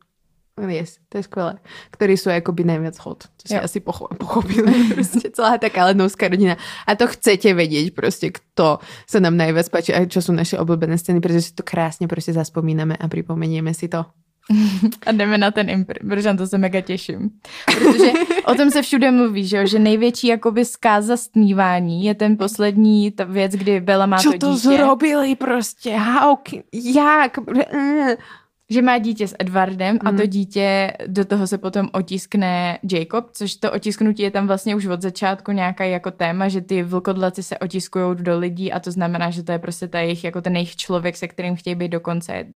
Yes, to je skvělé. Který jsou jakoby nejvíc hot. To si Jo. asi pocho- pochopili. prostě celá ta Kalenovská rodina. A to chcete vědět prostě, kto se nám nejvíc páči a čo jsou naše oblíbené scény, protože si to krásně prostě zaspomínáme a připomenieme si to. A jdeme na ten impr, protože na to se mega těším. Protože o tom se všude mluví, že, jo? že největší jakoby zkáza stmívání je ten poslední ta věc, kdy Bella má Čo to to dítě. zrobili prostě? How? Jak? Mm. že má dítě s Edwardem a Mhm. to dítě, do toho se potom otiskne Jacob, což to otisknutí je tam vlastně už od začátku nějaký jako téma, že ty vlkodlaci se otiskují do lidí a to znamená, že to je prostě ta jejich, jako ten jejich člověk, se kterým chtějí být do konce.